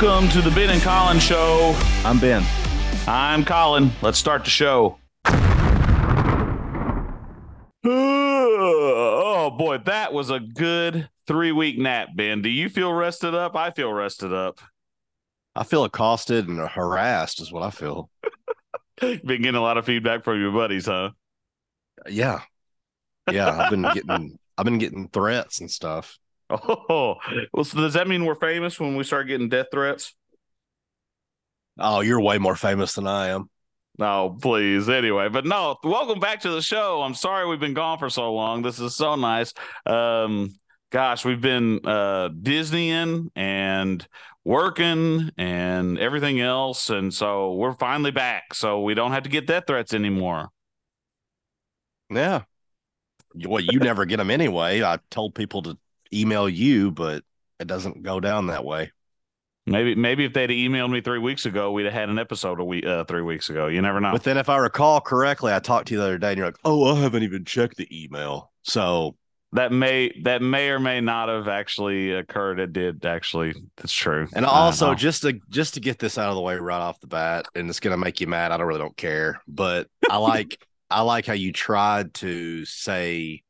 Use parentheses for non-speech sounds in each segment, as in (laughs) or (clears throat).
Welcome to the Ben and Collin Show. I'm Ben. I'm Collin. Let's start the show. (sighs) Oh boy, that was a good three week nap, Ben. Do you feel rested up? I feel rested up. I feel accosted and harassed, is what I feel. (laughs) Been getting a lot of feedback from your buddies, huh? Yeah, yeah. I've been getting, I've been getting threats and stuff. (laughs) Oh, well, so does that mean we're famous when we start getting death threats? Oh, you're way more famous than I am. No, please. Anyway, but no, welcome back to the show. I'm sorry we've been gone for so long. This is so nice. Um, gosh, we've been uh Disneying and working and everything else. And so we're finally back. So we don't have to get death threats anymore. Yeah. Well, you never get them anyway. I told people to email you, but it doesn't go down that way. Maybe maybe if they'd emailed me three weeks ago, we'd have had an episode a week uh, three weeks ago. You never know. But then if I recall correctly, I talked to you the other day and you're like, Oh, I haven't even checked the email. So that may that may or may not have actually occurred. It did actually. That's true. And also just to just to get this out of the way right off the bat, and it's gonna make you mad. I don't really don't care, but I like (laughs) I like how you tried to say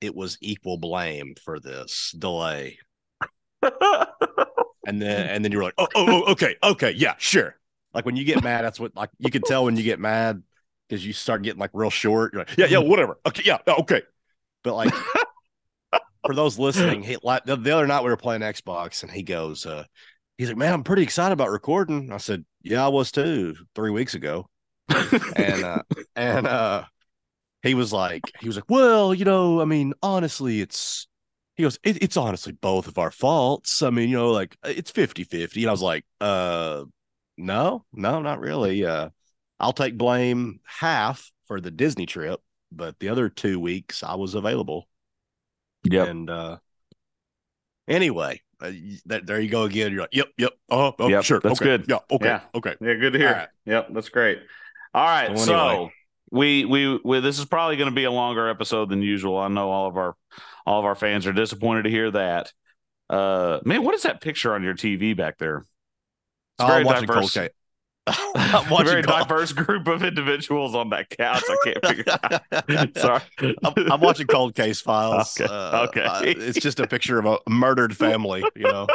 it was equal blame for this delay. (laughs) and then and then you were like, oh, oh, oh, okay, okay, yeah, sure. Like when you get mad, that's what like you can tell when you get mad because you start getting like real short. You're like, yeah, yeah, whatever. Okay, yeah, okay. But like (laughs) for those listening, he like the, the other night we were playing Xbox and he goes, uh, he's like, Man, I'm pretty excited about recording. I said, Yeah, I was too three weeks ago. and uh and uh he was like, he was like, Well, you know, I mean, honestly, it's he goes, it, it's honestly both of our faults. I mean, you know, like it's 50 50. And I was like, uh, no, no, not really. Uh, I'll take blame half for the Disney trip, but the other two weeks I was available. Yeah. And uh, anyway, uh, that, there you go again. You're like, yep, yep. Oh, oh yep, sure. That's okay. good. Yeah. Okay. Yeah. Okay. Yeah. Good to hear. Right. Yep. That's great. All right. So, anyway. so we, we, we, this is probably going to be a longer episode than usual. I know all of our, all of our fans are disappointed to hear that. Uh, man, what is that picture on your TV back there? It's oh, very I'm diverse. (laughs) (laughs) I'm watching very Cold. diverse group of individuals on that couch. I can't figure out. (laughs) Sorry, I'm, I'm, watching Cold Case Files. Okay, uh, okay. It's just a picture of a murdered family. You know.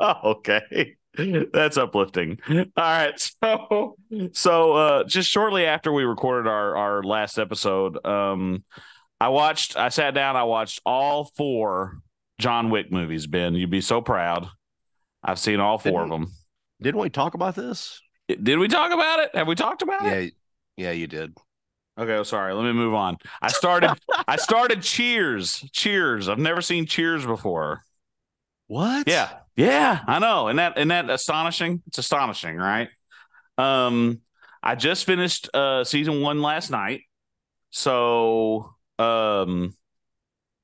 Okay. (laughs) That's uplifting. All right. (laughs) So so uh just shortly after we recorded our our last episode, um I watched I sat down, I watched all four John Wick movies, Ben. You'd be so proud. I've seen all 4 didn't, of them. Didn't we talk about this? Did we talk about it? Have we talked about yeah, it? Yeah, yeah, you did. Okay, well, sorry. Let me move on. I started I started Cheers. Cheers. I've never seen Cheers before. What? Yeah. Yeah, I know. And that and that astonishing? It's astonishing, right? Um I just finished uh season 1 last night. So, um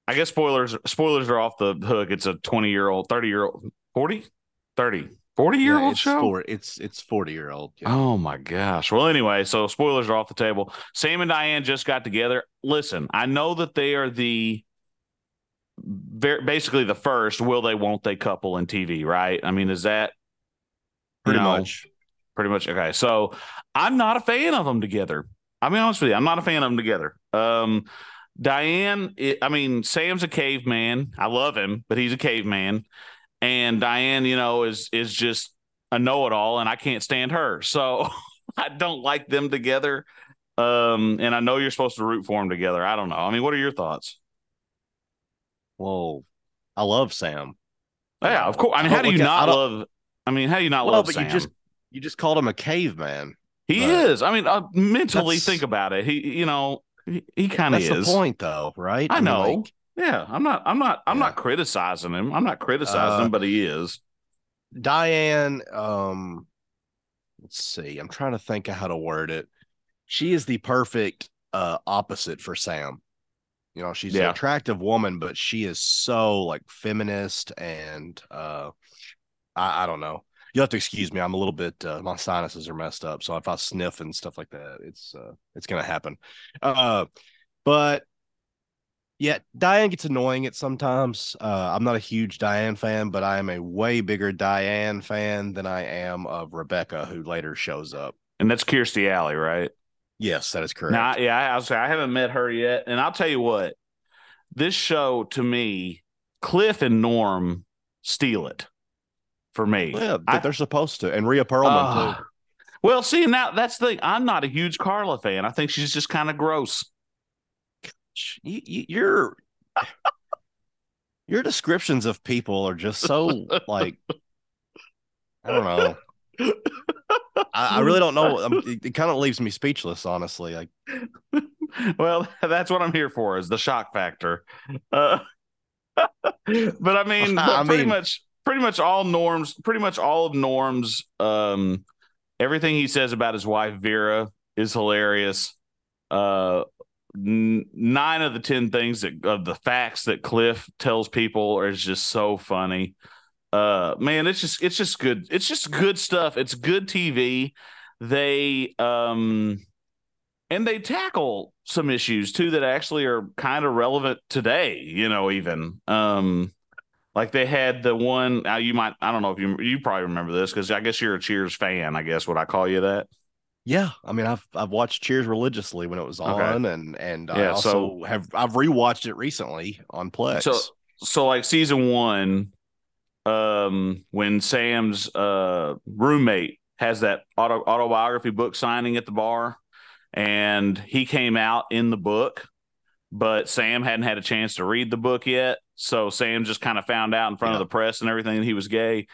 I guess spoilers spoilers are off the hook. It's a 20-year-old, 30-year-old, 40? 30. 40 year old show? Four, it's it's 40 year old. Yeah. Oh my gosh. Well, anyway, so spoilers are off the table. Sam and Diane just got together. Listen, I know that they are the basically the first will they won't they couple in TV, right? I mean, is that pretty know, much pretty much okay. So I'm not a fan of them together. I'll be honest with you, I'm not a fan of them together. Um, Diane, it, I mean, Sam's a caveman. I love him, but he's a caveman. And Diane, you know, is is just a know-it-all, and I can't stand her. So (laughs) I don't like them together. Um, and I know you're supposed to root for them together. I don't know. I mean, what are your thoughts? Well, I love Sam. Yeah, of course. I mean, how do you not love? I mean, how do you not well, love but Sam? You just you just called him a caveman. He but is. I mean, uh, mentally think about it. He, you know, he, he kind of is. That's the point, though, right? I, I know. Mean, like, yeah, I'm not. I'm not. I'm yeah. not criticizing him. I'm not criticizing uh, him, but he is. Diane. Um, let's see. I'm trying to think of how to word it. She is the perfect uh opposite for Sam. You know, she's yeah. an attractive woman, but she is so like feminist and uh I, I don't know. You have to excuse me. I'm a little bit uh, my sinuses are messed up. So if I sniff and stuff like that, it's uh it's gonna happen. Uh but Yeah, Diane gets annoying at sometimes. Uh, I'm not a huge Diane fan, but I am a way bigger Diane fan than I am of Rebecca, who later shows up. And that's Kirstie Alley, right? Yes, that is correct. Now, yeah, I, was I haven't met her yet, and I'll tell you what, this show to me, Cliff and Norm steal it for me. yeah, I, they're supposed to, and Rhea Perlman uh, too. Well, see, now that's the thing. I'm not a huge Carla fan. I think she's just kind of gross. You, you, you're your descriptions of people are just so (laughs) like I don't know. I, I really don't know. Um, it, it kind of leaves me speechless, honestly. Like, (laughs) well, that's what I'm here for is the shock factor. Uh, (laughs) but I mean, (laughs) I pretty mean, much, pretty much all norms, pretty much all of Norm's, um, everything he says about his wife Vera is hilarious. Uh, n- nine of the ten things that of the facts that Cliff tells people is just so funny uh man it's just it's just good it's just good stuff. It's good tv they um and they tackle some issues too that actually are kind of relevant today you know even. Um like they had the one now you might i don't know if you you probably remember this because i guess you're a cheers fan i guess. Would i call you that? Yeah. I mean i've i've watched cheers religiously when it was on okay. and and yeah, i also so, have i've rewatched it recently on plex. So so like season one um, when Sam's uh, roommate has that auto, autobiography book signing at the bar, and he came out in the book, but Sam hadn't had a chance to read the book yet. So Sam just kind of found out in front yeah. of the press and everything that he was gay.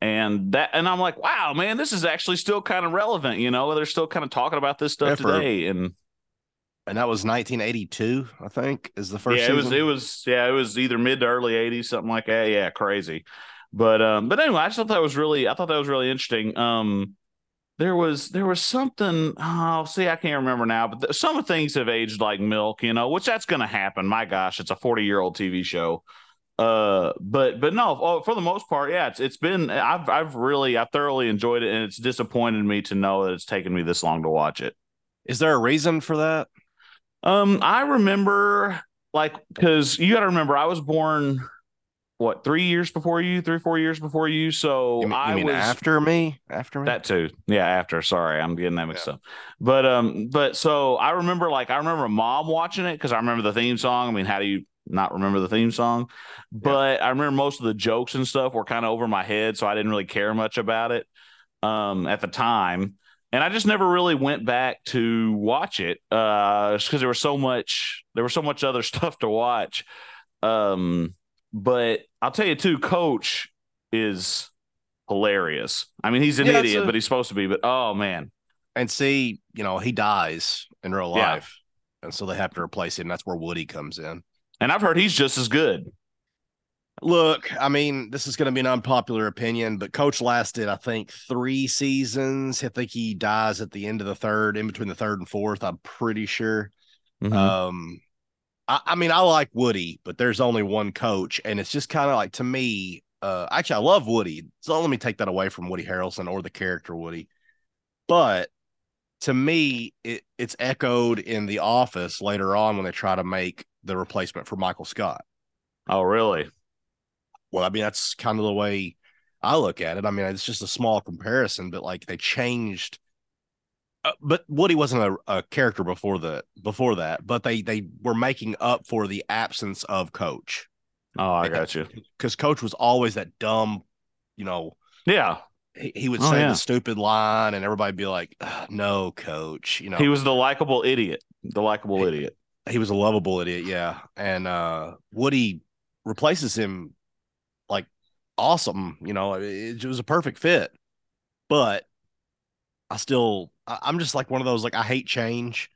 And that, and I'm like, wow, man, this is actually still kind of relevant. You know, they're still kind of talking about this stuff yeah, today. And and that was 1982, I think, is the first. Yeah, it was. It was. Yeah, it was either mid to early 80s, something like that. Yeah, crazy. But um, but anyway, I just thought that was really. I thought that was really interesting. Um, there was there was something. Oh, see, I can't remember now. But th- some things have aged like milk, you know, which that's going to happen. My gosh, it's a 40 year old TV show. Uh, but but no, oh, for the most part, yeah, it's it's been. I've I've really I thoroughly enjoyed it, and it's disappointed me to know that it's taken me this long to watch it. Is there a reason for that? Um, I remember like because you got to remember I was born what three years before you, three four years before you. So you mean, I you mean was after me, after me. That too, yeah, after. Sorry, I'm getting that mixed yeah. up. But um, but so I remember like I remember mom watching it because I remember the theme song. I mean, how do you not remember the theme song? But yeah. I remember most of the jokes and stuff were kind of over my head, so I didn't really care much about it um at the time and I just never really went back to watch it uh because there was so much there was so much other (laughs) stuff to watch um but I'll tell you too, Coach is hilarious. I mean, he's an yeah, idiot, a... but he's supposed to be. But oh man, and see, you know, he dies in real life, yeah. and so they have to replace him. That's where Woody comes in. And I've heard he's just as good. Look, I mean, this is going to be an unpopular opinion, but Coach lasted, I think, three seasons. I think he dies at the end of the third, in between the third and fourth. I'm pretty sure. Mm-hmm. Um, I, I mean, I like Woody, but there's only one coach, and it's just kind of like to me. Uh, actually, I love Woody. So let me take that away from Woody Harrelson or the character Woody. But to me, it, it's echoed in The Office later on when they try to make the replacement for Michael Scott. Oh, really? Well, I mean, that's kind of the way I look at it. I mean, it's just a small comparison, but like they changed uh, but Woody wasn't a, a, character before the before that, but they they were making up for the absence of Coach. Oh, I got you. Because Coach was always that dumb, you know. Yeah. He, he would oh, say yeah. the stupid line, and everybody be like, "No, Coach." You know, he was the likable idiot. The likable idiot. He was a lovable idiot, yeah. And uh Woody replaces him awesome. You know, it, it was a perfect fit, but I still I'm just like one of those like I hate change.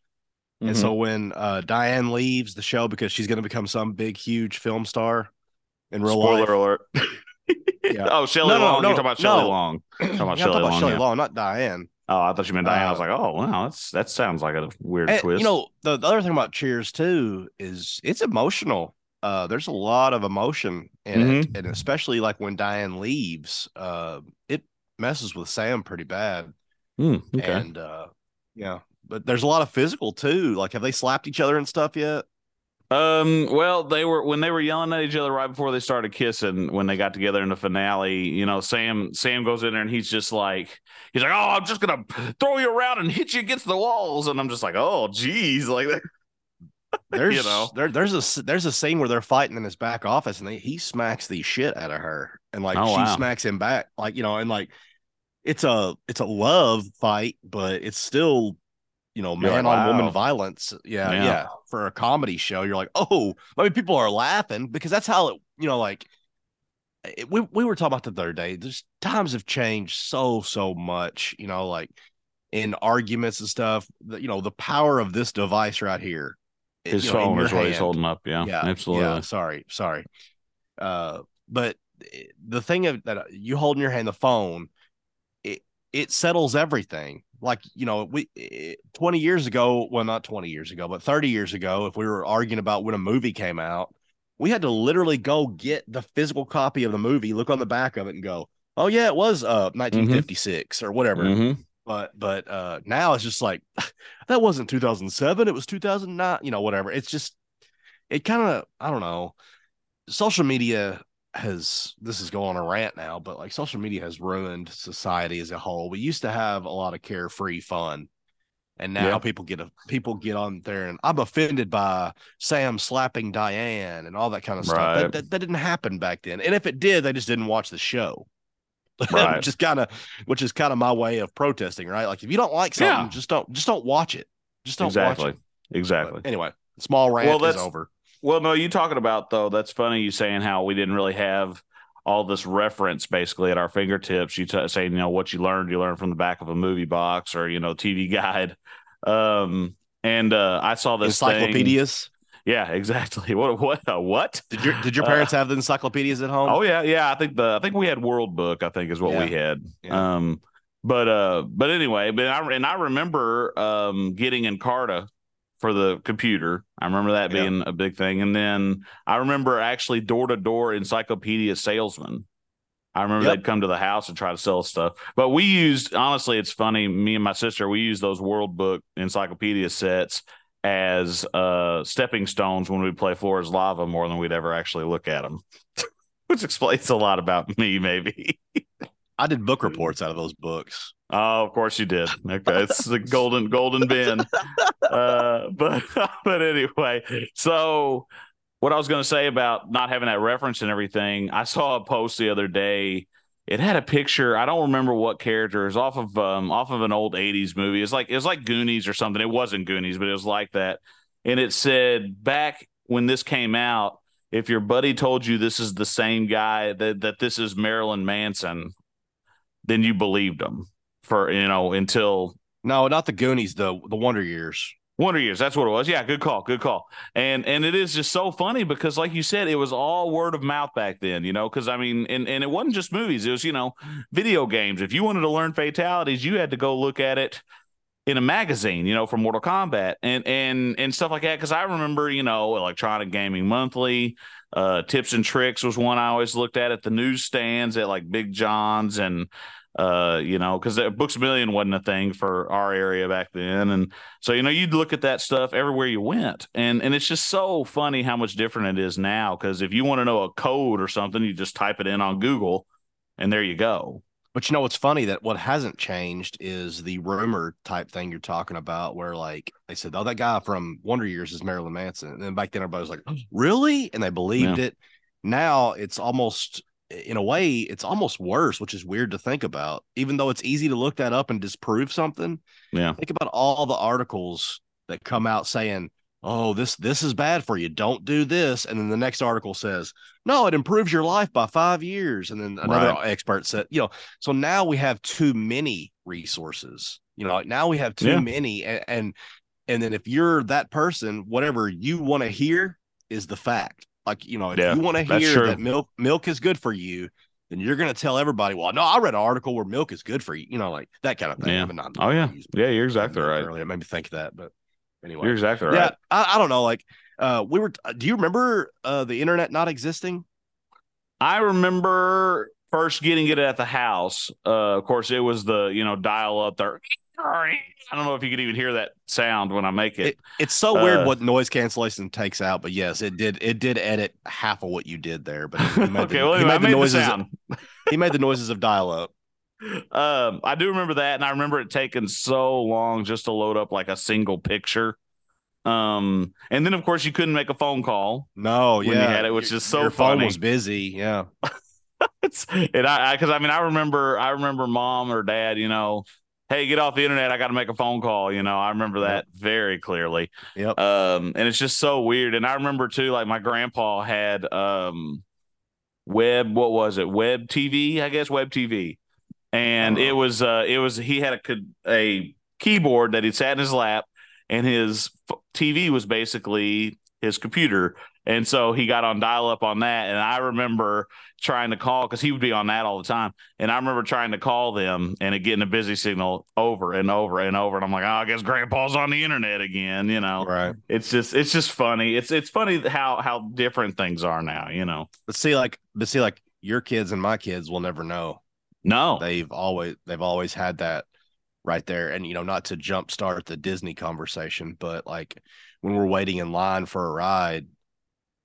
Mm-hmm. And so mm-hmm. when uh, Diane leaves the show because she's going to become some big, huge film star in real Spoiler life. alert. (laughs) yeah. (laughs) Oh, Shelley no, Long. No, no, You're talking about Shelley. Long. (clears throat) Talking about yeah, Shelley, Long, yeah. Long, not Diane. Oh, I thought you meant Diane. Uh, I was like, oh, wow, that's that sounds like a weird and, twist. You know, the, the other thing about Cheers too is it's emotional. Uh, there's a lot of emotion in mm-hmm. it, and especially like when Diane leaves, uh, it messes with Sam pretty bad. Mm, okay. And uh, yeah, but there's a lot of physical too. Like, have they slapped each other and stuff yet? Um, well, they were when they were yelling at each other right before they started kissing when they got together in the finale, you know, Sam Sam goes in there and he's just like he's like, Oh, I'm just gonna throw you around and hit you against the walls. And I'm just like, Oh geez, like (laughs) (laughs) There's You know? there, there's a there's a scene where they're fighting in his back office and they, he smacks the shit out of her and like Oh, she wow. smacks him back like you know and like it's a it's a love fight but it's still you know man like, on woman wow. violence yeah, Yeah. yeah for a comedy show you're like oh I mean people are laughing because that's how it you know like it, we we were talking about the other day there's times have changed so so much you know like in arguments and stuff the, you know the power of this device right here his you know, phone is what he's holding up. Yeah, absolutely. Yeah, sorry, sorry. Uh, but the thing of that you hold in your hand the phone, it it settles everything. Like you know, we eh, twenty years ago, well, not twenty years ago, but thirty years ago, if we were arguing about when a movie came out, we had to literally go get the physical copy of the movie, look on the back of it, and go, "Oh yeah, it was uh 1956 or whatever." Mhm. But but uh now it's just like (sighs) that wasn't 2007 it was 2009 you know whatever. It's just it kind of i don't know. Social media has this is going on a rant now but like social media has ruined society as a whole. We used to have a lot of carefree fun and now Yeah. people get a people get on there and i'm offended by sam slapping diane and all that kind of stuff Right. that, that, that didn't happen back then and if it did they just didn't watch the show Right. (laughs) which is kind of which is kind of my way of protesting right like if you don't like something Yeah. just don't just don't watch it just don't Exactly. watch it Exactly. But anyway small rant Well, is that's- over Well, no, you talking about though. That's funny. You saying how we didn't really have all this reference basically at our fingertips. You t- saying you know what you learned, you learned from the back of a movie box or you know TV (laughs) guide. Um, and uh, I saw this thing- encyclopedias Yeah, (laughs) exactly. What? What? Uh, what? did your did your Uh, parents have the encyclopedias at home Oh yeah, yeah. I think the I think we had World Book. I think is what Yeah. we had. Yeah. Um, but uh, but anyway, but I and I remember um getting Encarta for the computer. I remember that Yeah. being a big thing, and then I remember actually door to door encyclopedia salesman. I remember Yep. they'd come to the house and try to sell stuff. But we used honestly, it's funny. Me and my sister, we used those World Book encyclopedia sets as uh stepping stones when we play Floor is Lava more than we'd ever actually look at them. (laughs) Which explains a lot about me, maybe. i did book reports out of those books Oh, of course you did. Okay, it's the golden golden bin. Uh, but (laughs) but anyway, so what I was going to say about not having that reference and everything, I saw a post the other day. It had a picture. I don't remember what character. It was off of um off of an old '80s movie. It's like it was like Goonies or something. It wasn't Goonies, but it was like that. And it said back when this came out, if your buddy told you this is the same guy that that this is Marilyn Manson, then you believed him for you know until no not the goonies the the wonder years Wonder Years. That's what it was. Yeah, good call. Good call. And and it is just so funny because, like you said, it was all word of mouth back then. You know, because I mean, and and it wasn't just movies. It was you know, video games. If you wanted to learn fatalities, you had to go look at it in a magazine. You know, for Mortal Kombat and and and stuff like that. Because I remember, you know, Electronic Gaming Monthly. Uh, tips and tricks was one I always looked at at the newsstands at like Big John's and uh you know because books a million wasn't a thing for our area back then. And so you know you'd look at that stuff everywhere you went. And and it's just so funny how much different it is now because if you want to know a code or something you just type it in on google and there you go. But you know what's funny? That what hasn't changed is the rumor type thing you're talking about, where like they said, "Oh, that guy from Wonder Years is Marilyn Manson," and then back then everybody was like, "Really?" and they believed it. Now it's almost, in a way, it's almost worse, which is weird to think about. Even though it's easy to look that up and disprove something, yeah think about all the articles that come out saying, "Oh, this this is bad for you. Don't do this," and then the next article says, "No, it improves your life by five years," and then another expert said, "You know." So now we have too many resources. You know, now we have too Yeah. many, and, and and then if you're that person, whatever you want to hear is the fact. Like you know, if Yeah, you want to hear that milk milk is good for you. Then you're gonna tell everybody, well, no, I read an article where milk is good for you, you know, like that kind of thing. Yeah. Not- oh yeah yeah you're exactly right Earlier, it made me think of that, but anyway, you're exactly right yeah, I, I don't know. Like, uh, we were. Do you remember uh the internet not existing? i remember first getting it at the house, uh, of course, it was the you know dial up there. I don't know if you could even hear that sound when I make it. It, it's so weird Uh, what noise cancellation takes out, but yes, it did. It did edit half of what you did there, but he made (laughs) okay, the, well, he made the made noises. (laughs) he made the noises of dial up. Um, I do remember that, and I remember it taking so long just to load up like a single picture. Um, and then of course you couldn't make a phone call. No, When you yeah, had it, which your- is so your phone funny. was busy. Yeah, (laughs) It's (laughs) and I because I, mean I remember I remember mom or dad, you know, hey, get off the internet. I got to make a phone call. You know, I remember that very clearly. Yep. Um, and it's just so weird. And I remember too, like my grandpa had um web. What was it? Web TV, I guess. Web TV. And Uh-huh. it was uh it was he had a a keyboard that he sat in his lap, and his f- TV was basically his computer. And so he got on dial up on that. And I remember trying to call because he would be on that all the time. And I remember trying to call them and it getting a busy signal over and over and over. And I'm like, oh, I guess grandpa's on the internet again, you know. right. It's just it's just funny. It's it's funny how how different things are now, you know. But see, like, but see, like, your kids and my kids will never know. No. They've always they've always had that right there. And you know, not to jumpstart the Disney conversation, but like when we're waiting in line for a ride,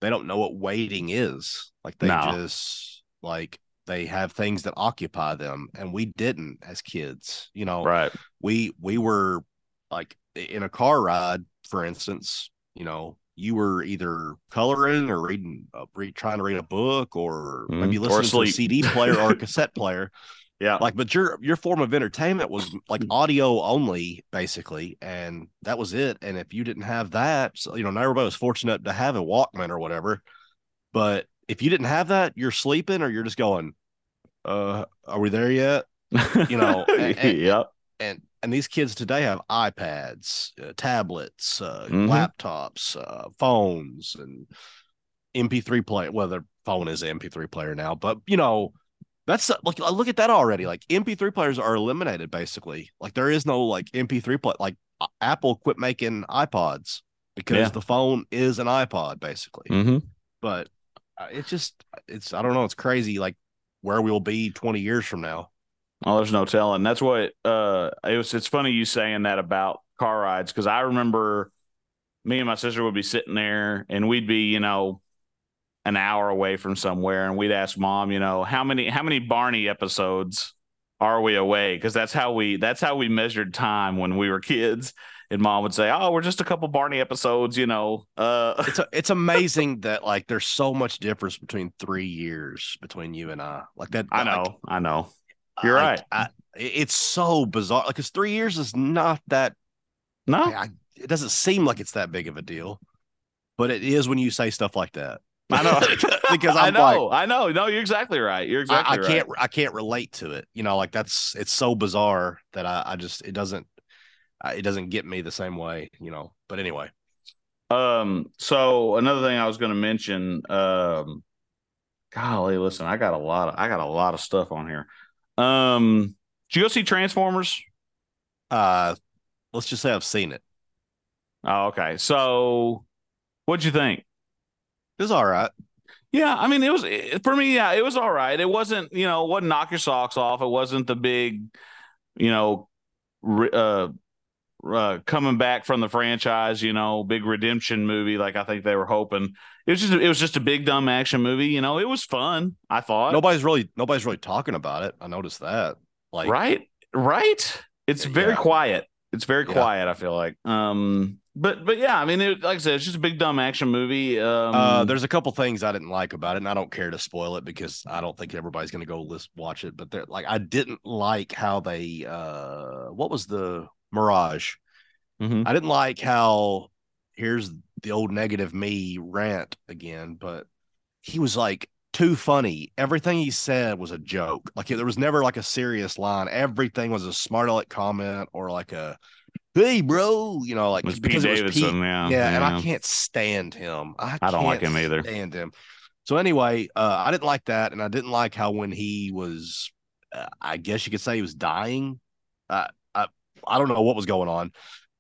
they don't know what waiting is. Like they No. just like they have things that occupy them, and we didn't as kids. You know, right. we we were like in a car ride, for instance. You know, you were either coloring or reading, uh, read, trying to read a book, or maybe Or listening to a. CD player or a cassette player (laughs) Yeah. like but your your form of entertainment was like (clears throat) audio only basically and that was it and if you didn't have that so you know not everybody was fortunate to have a walkman or whatever but if you didn't have that you're sleeping or you're just going uh are we there yet You know, (laughs) and- and- yep. and and these kids today have ipads uh, tablets uh, Mhm. laptops uh, phones and mp3 player well their phone is an mp3 player now but you know that's like look at that already like mp3 players are eliminated basically like there is no like mp3 play like uh, apple quit making ipods because Yeah. the phone is an ipod basically hmm but uh, it's just it's i don't know it's crazy like where we'll be 20 years from now Oh, there's no telling. That's what uh it was it's funny you saying that about car rides because I remember me and my sister would be sitting there and we'd be, you know, an hour away from somewhere and we'd ask mom, you know, how many how many Barney episodes are we away? Because that's how we that's how we measured time when we were kids. And mom would say, Oh, we're just a couple Barney episodes, you know. Uh it's a, it's amazing (laughs) that like there's so much difference between three years between you and I. Like that. I know, like, I know. You're right. I- it's so bizarre. Like, cause three years is not that. No, I, it doesn't seem like it's that big of a deal, but it is when you say stuff like that. I know. (laughs) because I know, like, I know. No, you're exactly right. You're I, exactly I right. can't, I can't relate to it. You know, like that's it's so bizarre that I, I just it doesn't, it doesn't get me the same way. You know. But anyway, Um, so another thing I was going to mention, um, golly, listen, I got a lot of, I got a lot of stuff on here. Um, did you go see Transformers? uh, let's just say I've seen it. Oh, okay. So what'd you think? It was all right. Yeah, I mean, it was it, for me. Yeah, it was all right. It wasn't, you know, it wasn't knock your socks off. It wasn't the big, you know, uh, uh, coming back from the franchise, you know, big redemption movie like I think they were hoping. It was just it was just a big dumb action movie. You know, it was fun. I thought. Nobody's really, nobody's really talking about it. I noticed that. Like, right, right. It's very yeah. quiet. It's very Yeah. quiet. I feel like. Um, but but yeah, I mean, it, like I said, it's just a big dumb action movie. Um, Uh, there's a couple things I didn't like about it, and I don't care to spoil it because I don't think everybody's going to go list watch it. But they're like, I didn't like how they, uh, what was the Mirage? mhm. I didn't like how here's the old negative me rant again, but he was like too funny. Everything he said was a joke. Like there was never like a serious line. Everything was a smart aleck comment or like a hey bro, you know, like It was Pete because it was Davidson. Pete yeah, yeah, and I can't stand him. I, I don't like him either. Stand him. So anyway, uh, I didn't like that, and I didn't like how when he was, uh, I guess you could say he was dying. Uh, I I don't know what was going on,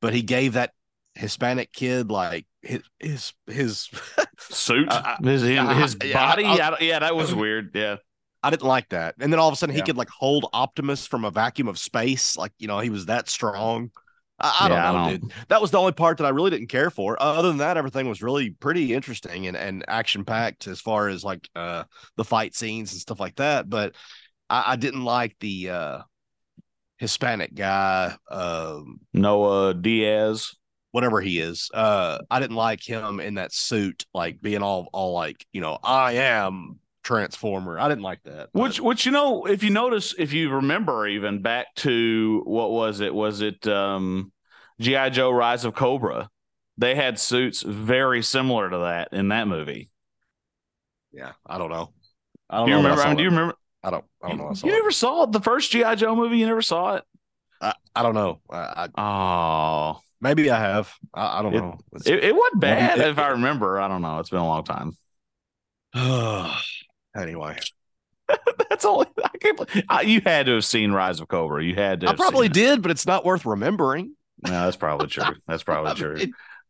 but he gave that Hispanic kid like his his his (laughs) suit I- his his, I- his yeah, body I- yeah, yeah that was weird yeah I didn't like that. And then all of a sudden he Yeah. could like hold Optimus from a vacuum of space. Like, you know, he was that strong. I, I don't Yeah, I know, don't- dude. That was the only part that I really didn't care for. Other than that, everything was really pretty interesting and, and action packed as far as like uh the fight scenes and stuff like that. But I, I didn't like the uh Hispanic guy, um, Noah Diaz. whatever he is. Uh I didn't like him in that suit, like being all all like, you know, I am Transformer. I didn't like that. but- Which, which you know, if you notice, if you remember, even back to what was it? Was it um, GI Joe: Rise of Cobra? They had suits very similar to that in that movie. Yeah, I don't know. I don't Do you know. that I remember? I mean, do you remember? I don't. I don't know. I, saw you it. never saw the first GI Joe movie. You never saw it. I, I don't know. I, I Oh, maybe I have. I, I don't It- know. It, it wasn't bad it- if I remember. I don't know. It's been a long time. (sighs) (sighs) anyway, (laughs) That's all. I can't. believe- I, you had to have seen Rise of Cobra. You had to. I probably seen it. did, but it's not worth remembering. No, that's probably true. That's probably (laughs) true.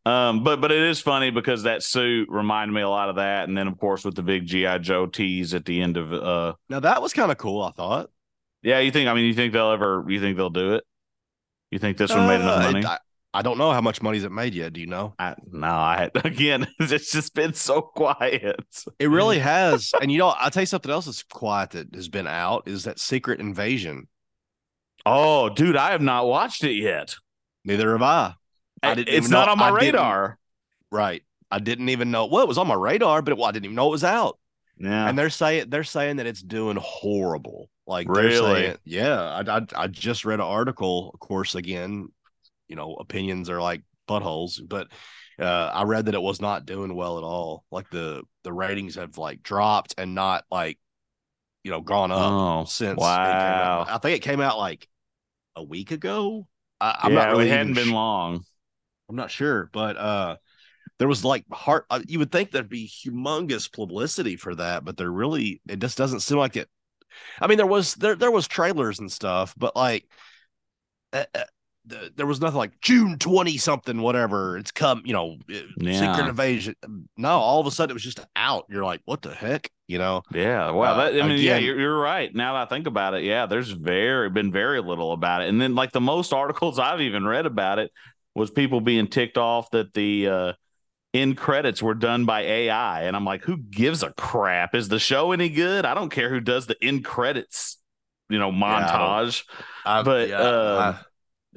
Um, but but it is funny because that suit reminded me a lot of that, and then of course with the big GI Joe tease at the end of uh, now that was kind of cool. I thought. yeah. You think? I mean, you think they'll ever? You think they'll do it? You think this one made enough Uh, money? I, I don't know how much money's it made yet. Do you know? I, no, I (laughs) again. (laughs) It's just been so quiet. It really (laughs) has. and you know, I'll tell you something else that's quiet that has been out is that Secret Invasion. Oh, dude, I have not watched it yet. Neither have I. I it's not know- on my I radar. Right. I didn't even know. Well, it was on my radar, but it, well, I didn't even know it was out. Yeah. and they're saying they're saying that it's doing horrible. Like Really? saying, yeah. I, I I just read an article. Of course, again, you know, opinions are like buttholes, but uh, I read that it was not doing well at all. Like the the ratings have like dropped and not like you know gone up oh, since. Wow. I think it came out like a week ago. I, I'm yeah, not really it hadn't been long. I'm not sure, but uh there was like heart uh, you would think there'd be humongous publicity for that, but there really it just doesn't seem like it. I mean, there was there there was trailers and stuff, but like the, there was nothing like June 20 something whatever. It's come, you know, uh, Yeah. Secret Invasion. No, all of a sudden it was just out. You're like, what the heck, you know? Yeah, wow. Uh, I mean, yeah, you're, you're right. Now that I think about it, yeah, there's very been very little about it. And then, like the most articles I've even read about it was people being ticked off that the uh, end credits were done by AI, and I'm like, who gives a crap? Is the show any good? I don't care who does the end credits, you know, montage. I- But, yeah, I-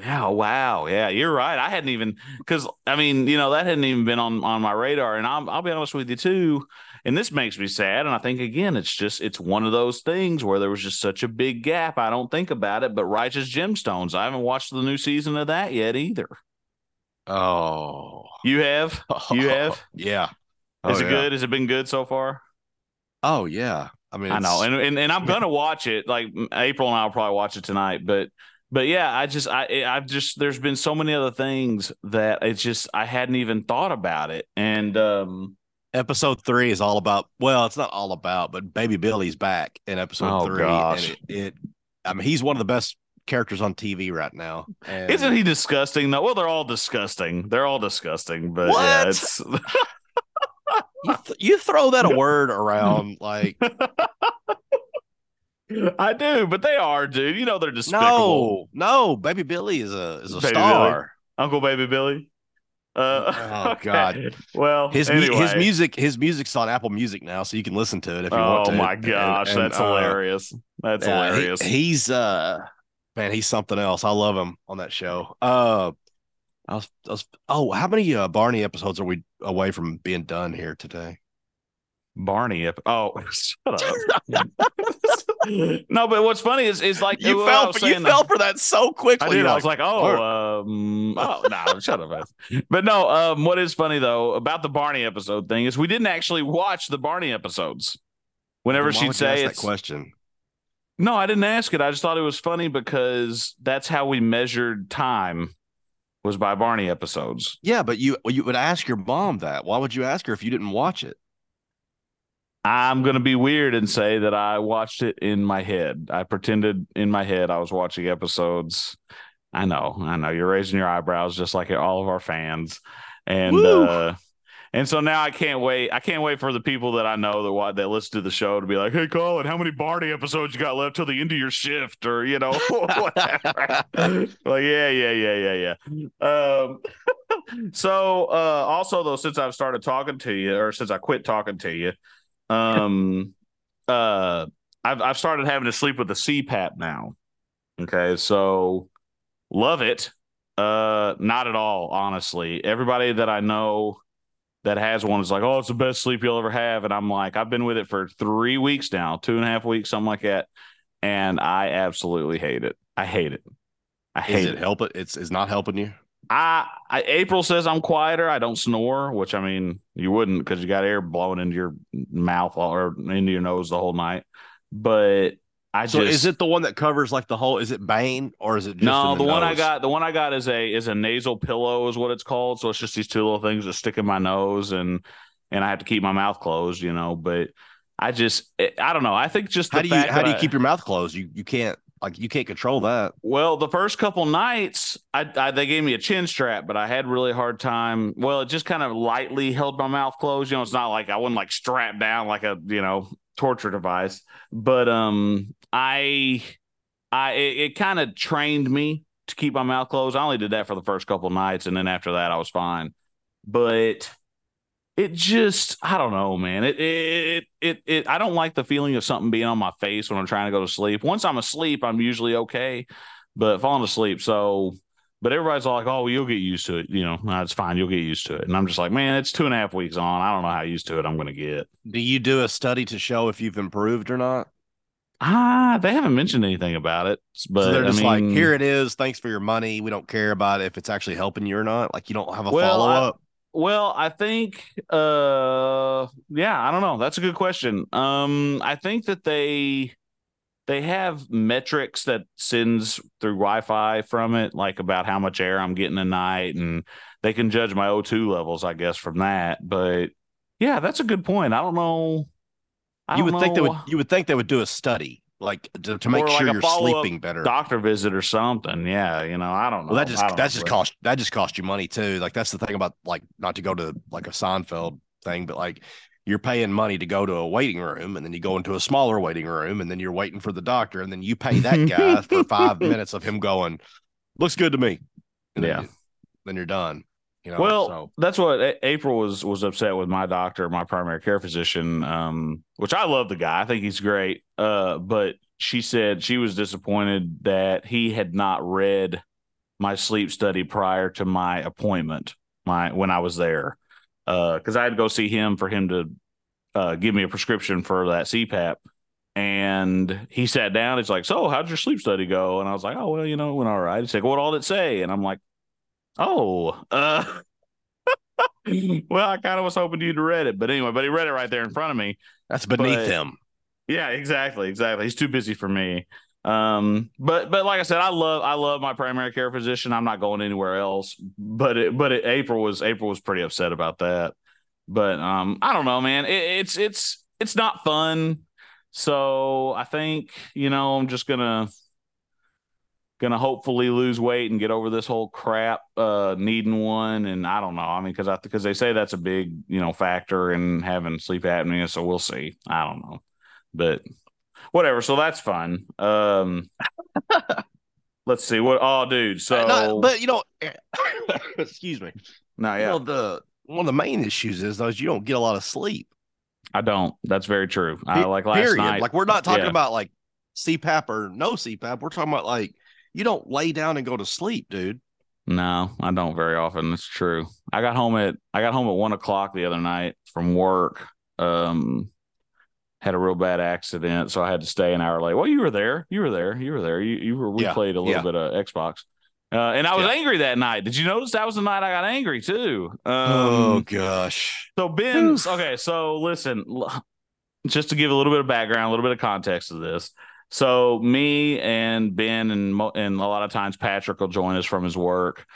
Yeah, wow. Yeah, you're right. I hadn't even because I mean, you know, that hadn't even been on on my radar. And I'll I'll be honest with you too. And this makes me sad. And I think again, it's just it's one of those things where there was just such a big gap. I don't think about it. But Righteous Gemstones, I haven't watched the new season of that yet either. oh, You have? (laughs) You have? yeah. Oh, Is Oh, it yeah. good? Has it been good so far? Oh yeah. I mean, I know, and, and and I'm gonna watch it. Like April and I'll probably watch it tonight. But but yeah, I just I I've just there's been so many other things that it's just I hadn't even thought about it. And um episode three is all about well it's not all about but baby billy's back in episode Oh, three gosh. and it, it i mean he's one of the best characters on tv right now and isn't he disgusting though? Well, they're all disgusting. They're all disgusting. But yeah, What? it's (laughs) you, th- you throw that a word around like (laughs) I do, but they are, dude. You know they're despicable. no no baby billy is a is a Baby star Uncle Baby Billy. Uh, Oh, (laughs) God. okay. Well, his anyway. his music his music's on apple music now so you can listen to it if you want Oh my gosh, and, that's uh, hilarious. That's Yeah, he- hilarious. he's uh man, he's something else. I love him on that show. Uh I was, I was oh, how many uh, Barney episodes are we away from being done here today? Barney. Ep- oh, (laughs) shut up. (laughs) (laughs) no, but what's funny is is like You fell for, you saying- fell for that so quickly. I did. You're I was like, oh, um, oh, no, shut up. But no, um, what is funny though about the Barney episode thing is we didn't actually watch the Barney episodes. Whenever she'd would you ask say that question. no, I didn't ask it. I just thought it was funny because that's how we measured time was by Barney episodes. Yeah, but you you would ask your mom that. Why would you ask her if you didn't watch it? I'm going to be weird and say that I watched it in my head. I pretended in my head I was watching episodes. I know, I know. You're raising your eyebrows just like all of our fans. And Woo. uh And so now I can't wait. I can't wait for the people that I know that wa- that listen to the show to be like, "Hey, Collin, how many Barney episodes you got left till the end of your shift?" Or you know, (laughs) whatever. (laughs) like, yeah, yeah, yeah, yeah, yeah. Um, (laughs) so uh, also though, since I've started talking to you, or since I quit talking to you, um, uh, I've I've started having to sleep with a CPAP now. Okay, so love it. Uh, not at all, honestly. Everybody that I know that has one is like, oh, it's the best sleep you'll ever have. And I'm like, I've been with it for three weeks now, two and a half weeks, something like that. And I absolutely hate it. I hate it. I hate Is it. it help it? It's is not helping you. I, I April says I'm quieter. I don't snore, which I mean you wouldn't because you got air blowing into your mouth or into your nose the whole night. But I So just is it the one that covers like the whole? Is it Bane or is it just no, in the, one I got, the one I got is a is a nasal pillow, is what it's called. So it's just these two little things that stick in my nose, and and I have to keep my mouth closed, you know. But I just, I don't know. I think just the How do you how do you I- keep your mouth closed? You you can't like you can't control that. Well, the first couple nights, I, I they gave me a chin strap, but I had really hard time. Well, it just kind of lightly held my mouth closed. You know, it's not like I wasn't like strapped down like a you know torture device, but um, I I it, it kind of trained me to keep my mouth closed. I only did that for the first couple nights, and then after that, I was fine. But it just I don't know, man. It it it it I don't like the feeling of something being on my face when I'm trying to go to sleep. Once I'm asleep, I'm usually okay, but falling asleep, so. But everybody's all like, "Oh, you'll get used to it." You know, "No, it's fine. You'll get used to it. And I'm just like, "Man, it's two and a half weeks on. I don't know how used to it I'm going to get." Do you do a study to show if you've improved or not? Ah, they haven't mentioned anything about it, but so they're I just mean, like, here it is. Thanks for your money. We don't care about if it's actually helping you or not. Like you don't have a Well, follow I- up. Well, I think uh yeah, I don't know. That's a good question. Um I think that they they have metrics that sends through Wi-Fi from it like about how much air I'm getting a night and they can judge my O2 levels I guess from that. But yeah, that's a good point. I don't know I You don't would think they would. You would think they would do a study like to, to make like sure you're sleeping better. doctor visit or something. Yeah, you know, I don't know. Well, that just that know, just but- cost that just cost you money too. Like that's the thing about like not to go to like a Seinfeld thing, but like you're paying money to go to a waiting room, and then you go into a smaller waiting room, and then you're waiting for the doctor, and then you pay that guy for five (laughs) minutes of him going, "Looks good to me." And Yeah. you- then you're done. You know. Well, so that's what A- April was was upset with my doctor, my primary care physician, um, which I love the guy. I think he's great. Uh, but she said she was disappointed that he had not read my sleep study prior to my appointment, my when I was there, Uh, because I had to go see him for him to uh, give me a prescription for that CPAP. And he sat down. He's like, "So, how'd your sleep study go?" And I was like, "Oh, well, you know, it went all right." He's like, "What all did it say?" And I'm like, "Oh, uh." (laughs) well, I kind of was hoping you'd read it, but anyway, but he read it right there in front of me. that's beneath but- him. Yeah, exactly, exactly. He's too busy for me. Um, but but like I said, I love I love my primary care physician. I'm not going anywhere else. But it, but it, April was April was pretty upset about that. But um, I don't know, man. It, it's it's it's not fun. So I think you know I'm just gonna gonna hopefully lose weight and get over this whole crap uh needing one. And i don't know. I mean because i because they say that's a big you know factor in having sleep apnea. So we'll see. I don't know. But whatever. So that's fun. Um (laughs) let's see. What oh dude. So No, but you know, (coughs) (coughs) excuse me. no You yeah know, the one of the main issues is though is you don't get a lot of sleep. i don't. That's very true. I like last period. night Like we're not talking Yeah. about like CPAP or no CPAP. We're talking about like you don't lay down and go to sleep, dude. No, I don't very often. That's true. I got home at I got home at one o'clock the other night from work. Um, had a real bad accident, so I had to stay an hour late. Well, you were there. You were there. You were there. You you were. We Yeah, played a little yeah. bit of Xbox, uh, and I was Yeah. angry that night. Did you notice that was the night I got angry too? Um, oh gosh. so Ben, okay, so listen, just to give a little bit of background, a little bit of context to this. So me and Ben and and a lot of times Patrick will join us from his work.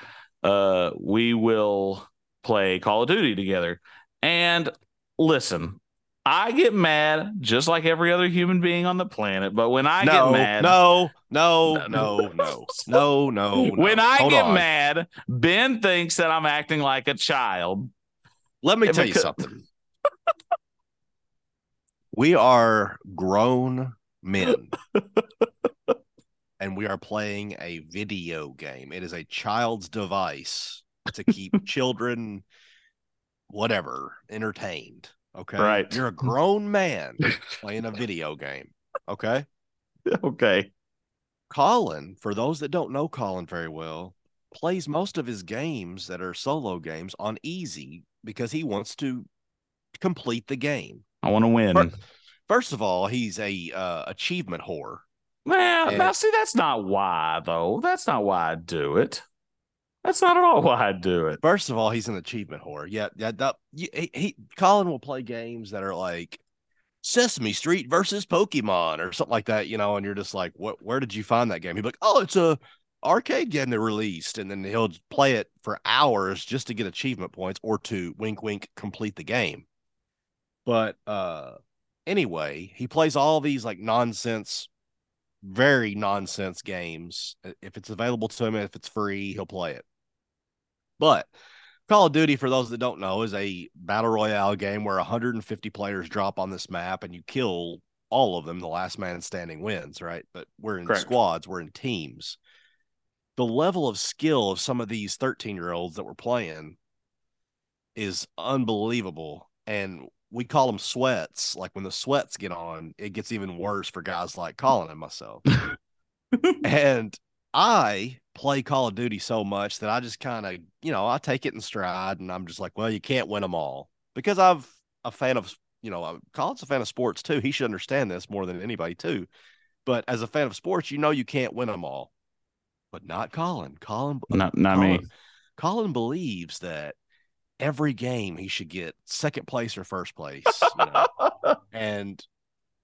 Uh, we will play Call of Duty together. And listen, I get mad just like every other human being on the planet. But when I no, get mad, no, no, (laughs) no, no, no, no. when I Hold get on. mad, Ben thinks that I'm acting like a child. Let me tell you something. we are grown men. (laughs) and we are playing a video game. It is a child's device to keep (laughs) children whatever entertained. Okay. Right. You're a grown man playing a video game. Okay. (laughs) Okay. Collin, for those that don't know Collin very well, plays most of his games that are solo games on easy because he wants to complete the game. I want to win. Fir- First of all, he's a uh, achievement whore. Well, And- now see, that's not why though. That's not why I do it. That's not at all why I do it. First of all, he's an achievement whore. Yeah, yeah. That, he, he, he- Collin will play games that are like Sesame Street versus Pokemon or something like that, you know, and you're just like, what? Where did you find that game? He'd be like, oh, it's a arcade game they released, and then he'll play it for hours just to get achievement points or to wink, wink, complete the game. But uh, anyway, he plays all these like nonsense, very nonsense games. If it's available to him, if it's free, he'll play it. But Call of Duty, for those that don't know, is a battle royale game where 150 players drop on this map and you kill all of them. The last man standing wins, right? But we're in Correct. squads, we're in teams. The level of skill of some of these 13 year olds that we're playing is unbelievable. And we call them sweats. Like when the sweats get on, it gets even worse for guys like Collin and myself. (laughs) and I play Call of Duty so much that I just kind of, you know, I take it in stride and I'm just like, well, you can't win them all because I've a fan of, you know, uh, Collin's a fan of sports too. He should understand this more than anybody too. But as a fan of sports, you know, you can't win them all, but not Collin. Collin, Not not me. Collin, Collin believes that every game he should get second place or first place. You know? (laughs) and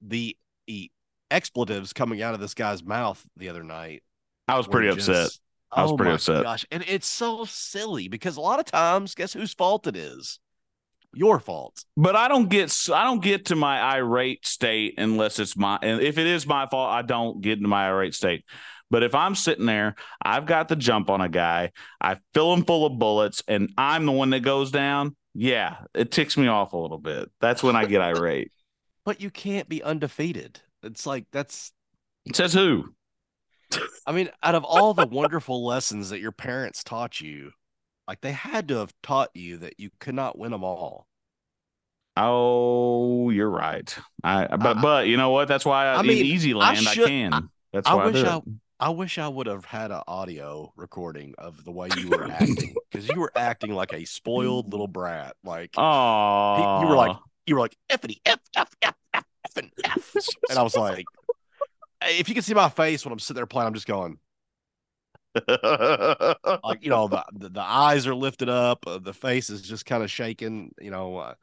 the e- expletives coming out of this guy's mouth the other night I was pretty were upset. I was oh pretty my upset. Gosh, and it's so silly because a lot of times, guess whose fault it is? Your fault. But I don't get I don't get to my irate state unless it's my and if it is my fault, I don't get into my irate state. But if I'm sitting there, I've got the jump on a guy, I fill him full of bullets, and I'm the one that goes down. Yeah, it ticks me off a little bit. That's when I get irate. (laughs) But you can't be undefeated. It's like that's. it Says who? I mean, out of all the wonderful lessons that your parents taught you, like they had to have taught you that you could not win them all. Oh, you're right. I but I- but you know what? That's why I, I in mean, Easy I Land I, should- can. That's I why I, wish I. I wish I would have had an audio recording of the way you were (laughs) acting because you were acting like a spoiled little brat. Like Oh, you were like, you were like effity f f f f f and f, and I was like, if you can see my face when I'm sitting there playing, I'm just going (laughs) like, you know, the the, the eyes are lifted up, uh, the face is just kind of shaking. You know, uh,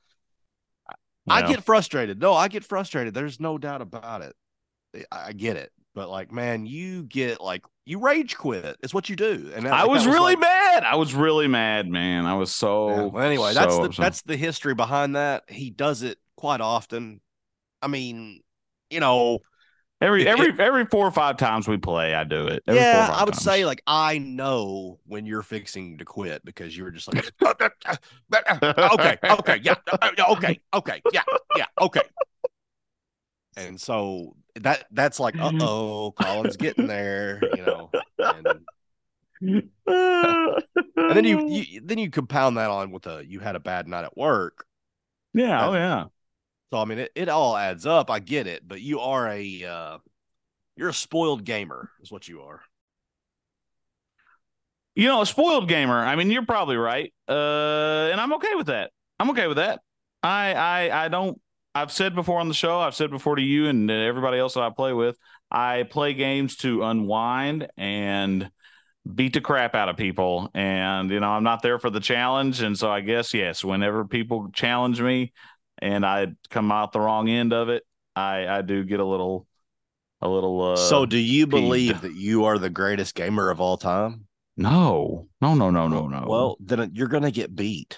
I Yeah. get frustrated. No, I get frustrated. There's no doubt about it. I, I get it, but like, man, you get like you rage quit. It's what you do, and that- I was that really like- mad. I was really mad, man. I was so. Yeah, Well, anyway, that's the that's the history behind that. He does it quite often. I mean, you know, every if- every every four or five times we play, I do it. Every yeah, I would times. say like I know when you're fixing to quit because you were just like, (laughs) okay, okay, yeah, yeah, (laughs) okay, okay, yeah, yeah, okay. And so that that's like, uh oh, Collin's getting there, you know. And, (laughs) and then you, you then you compound that on with a you had a bad night at work. yeah, oh yeah. So I mean, it, it all adds up. I get it, but you are a uh, you're a spoiled gamer, is what you are. You know, a spoiled gamer. I mean, you're probably right, uh, and I'm okay with that. I'm okay with that. I I I don't. I've said before on the show. I've said before to you and everybody else that I play with. I play games to unwind and beat the crap out of people, and you know, I'm not there for the challenge. And so I guess yes, whenever people challenge me, and I come out the wrong end of it, I I do get a little a little. Uh, so, do you peeved. believe that you are the greatest gamer of all time? no, no, no, no, no, no. Well, then you're gonna get beat.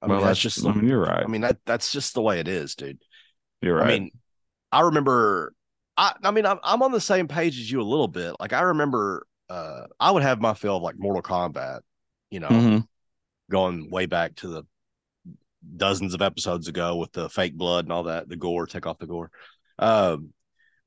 I well, mean, that's just. I mean, you're right. I mean, that that's just the way it is, dude. You're right. I mean, I remember. I I mean, I'm I'm on the same page as you a little bit. Like I remember, uh, I would have my fill of like Mortal Kombat. You know, Mhm. going way back to the dozens of episodes ago with the fake blood and all that, the gore, take off the gore. Um,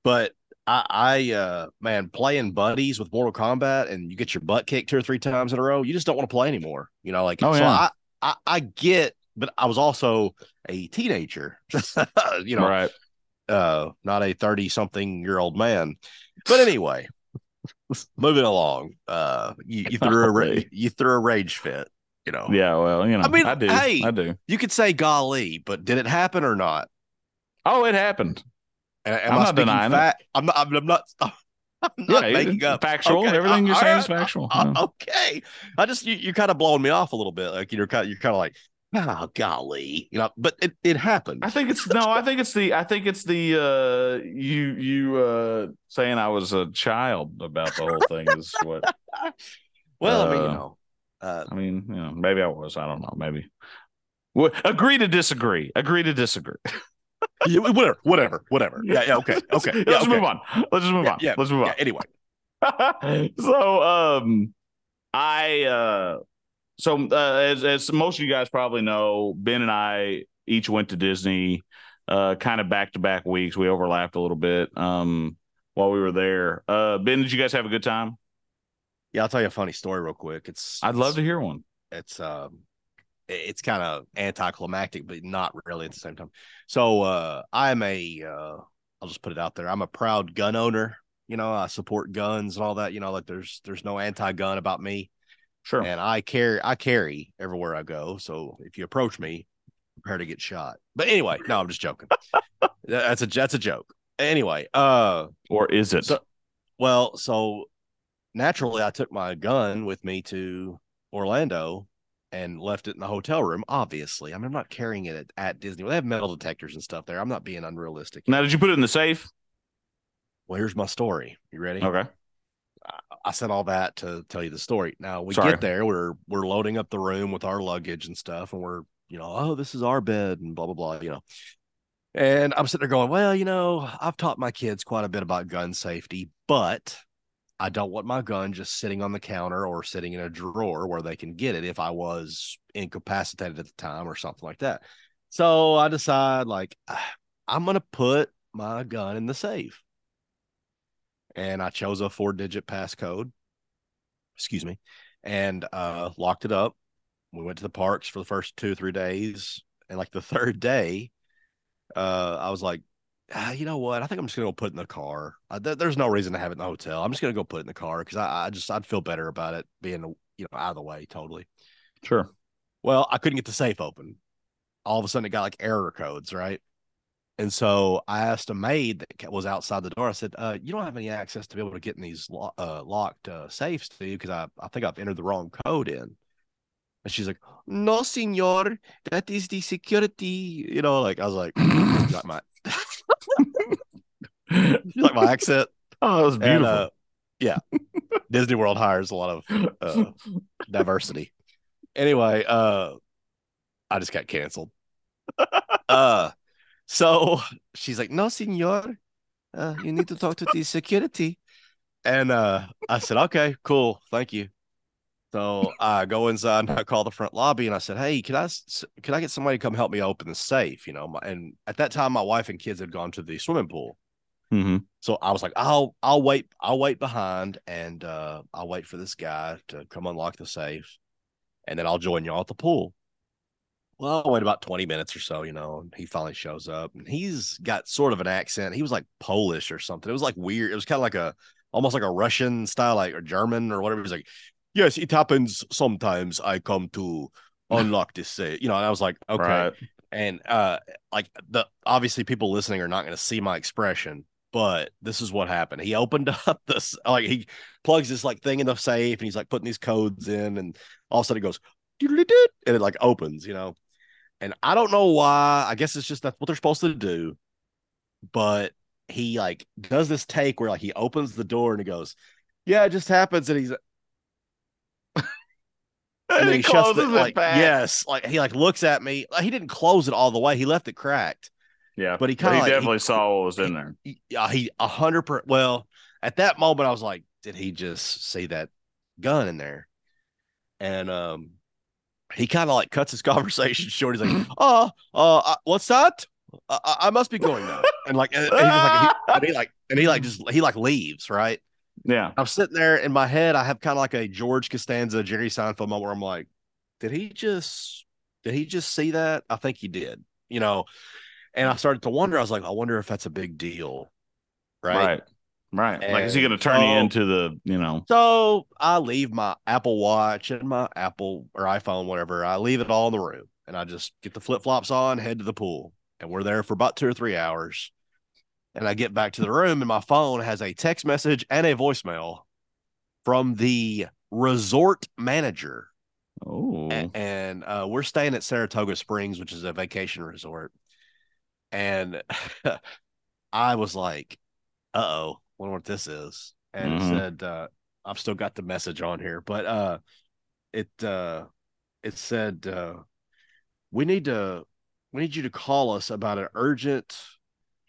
but I, I uh, man, playing buddies with Mortal Kombat and you get your butt kicked two or three times in a row, you just don't want to play anymore. You know, like Oh, so yeah. I, I I get, but I was also a teenager, (laughs) you know, right. uh, not a 30 something year old man. But anyway, moving along, uh, you, you threw a ra- (laughs) you threw a rage fit, you know. Yeah. Well, you know, I mean, I do. hey. I do. You could say golly, but did it happen or not? Oh, it happened. Am, I'm I not denying it. fact? I'm not. I'm, I'm not. I'm not (laughs) Yeah, making up factual. Okay, Everything you're all saying is factual. uh, Yeah. okay, I just you, you're kind of blowing me off a little bit. Like you're kind. You're kind of like, oh golly, you know. But it it happened. I think it's no. I think it's the. I think it's the. uh You you uh saying I was a child about the whole thing is what. (laughs) well, I mean, you uh, know. Uh, I mean, you know, maybe I was. I don't know. Maybe. Well, agree to disagree. Agree to disagree. (laughs) yeah, whatever, whatever, whatever. Yeah, yeah, okay, (laughs) okay. Let's okay. move on. Let's just move Yeah, on. yeah, Let's move Yeah, anyway, so, um, I uh, so uh, as as most of you guys probably know, Ben and I each went to Disney, uh, kind of back to back weeks. We overlapped a little bit, um, while we were there. Uh, Ben, did you guys have a good time? yeah, I'll tell you a funny story real quick. It's I'd love to hear one. it's um it's kind of anticlimactic but not really at the same time so uh i'm a uh i'll just put it out there i'm a proud gun owner you know i support guns and all that you know like there's there's no anti-gun about me Sure. and i carry i carry everywhere i go so if you approach me prepare to get shot but anyway no i'm just joking (laughs) that's a that's a joke anyway uh Or is it? so, well, so naturally, I took my gun with me to Orlando and left it in the hotel room. Obviously, I mean, I'm not carrying it at, at Disney. They have metal detectors and stuff there. I'm not being unrealistic. now, did you put it in the safe? Well, here's my story. You ready? Okay. I said all that to tell you the story. Now we Sorry. get there, we're we're loading up the room with our luggage and stuff, and we're you know, oh, this is our bed and blah blah blah, you know. And I'm sitting there going, well, you know, I've taught my kids quite a bit about gun safety, but I don't want my gun just sitting on the counter or sitting in a drawer where they can get it if I was incapacitated at the time or something like that. So I decide like "Ah, I'm gonna put my gun in the safe and I chose a four digit passcode. Excuse me. And uh locked it up. We went to the parks for the first two, three days. And like the (laughs) third day, uh, I was like, ah, you know what? I think I'm just gonna go put it in the car. Uh, th- there's no reason to have it in the hotel. I'm just gonna go put it in the car because I, I just I'd feel better about it being you know out of the way totally. Sure. Well, I couldn't get the safe open. All of a sudden, it got like error codes, right? And so I asked a maid that was outside the door. I said, uh, "You don't have any access to be able to get in these lo- uh, locked uh, safes, do you? Because I, I think I've entered the wrong code in." And she's like, "No, senor, that is the security." You know, like I was like, like my (laughs) like my accent. Oh, that was And, beautiful. uh, yeah, Disney World hires a lot of uh, (laughs) diversity. Anyway, uh I just got canceled. uh so she's like, No, senor. Uh, you need to talk to the security. And uh I said, Okay, cool, thank you. So I go inside and I call the front lobby and I said, Hey, can I can I get somebody to come help me open the safe? You know, my, and at that time my wife and kids had gone to the swimming pool. hmm So I was like, I'll I'll wait, I'll wait behind and uh I'll wait for this guy to come unlock the safe and then I'll join y'all at the pool. Well, wait about 20 minutes or so, you know, and he finally shows up and he's got sort of an accent. He was like Polish or something. It was like weird. It was kind of like a almost like a Russian style, like or German or whatever. He was like, Yes, it happens sometimes. I come to (laughs) unlock this safe. You know, and I was like, okay Right. and uh like the obviously people listening are not going to see my expression but this is what happened he opened (laughs) up this like he plugs this like thing in the safe and he's like putting these codes in and all of a sudden it goes and it like opens you know and i don't know why i guess it's just that's what they're supposed to do but he like does this take where like he opens the door and he goes yeah it just happens and he's (laughs) and then he, shuts the, closes it like back. yes like he like looks at me like he didn't close it all the way he left it cracked Yeah. But he kinda like- he- definitely saw what was in there. yeah, he a hundred percent. Well, at that moment, I was like, did he just see that gun in there? And um, he kind of like cuts his (laughs) conversation short. He's like, (laughs) "Oh, uh, uh, what's that? I, I must be going now." And like, and, and he, like, he, (laughs) and he like, and he like just he like leaves, right? Yeah. I'm sitting there in my head. I have kind of like a George Costanza, Jerry Seinfeld moment where I'm like, did he just did he just see that? I think he did, you know. And I started to wonder. I was like, I wonder if that's a big deal, right? Right. Right. like, is he going to turn you into the, you know, So I leave my Apple Watch and my Apple or iPhone, whatever. I leave it all in the room, and I just get the flip flops on, head to the pool, and we're there for about two or three hours. And I get back to the room, and my phone has a text message and a voicemail from the resort manager oh, A- and uh, we're staying at Saratoga Springs, which is a vacation resort. And (laughs) I was like, "Uh oh, wonder what this is." And it Mhm. said, uh, "I've still got the message on here, but uh, it uh, it said uh, we need to we need you to call us about an urgent."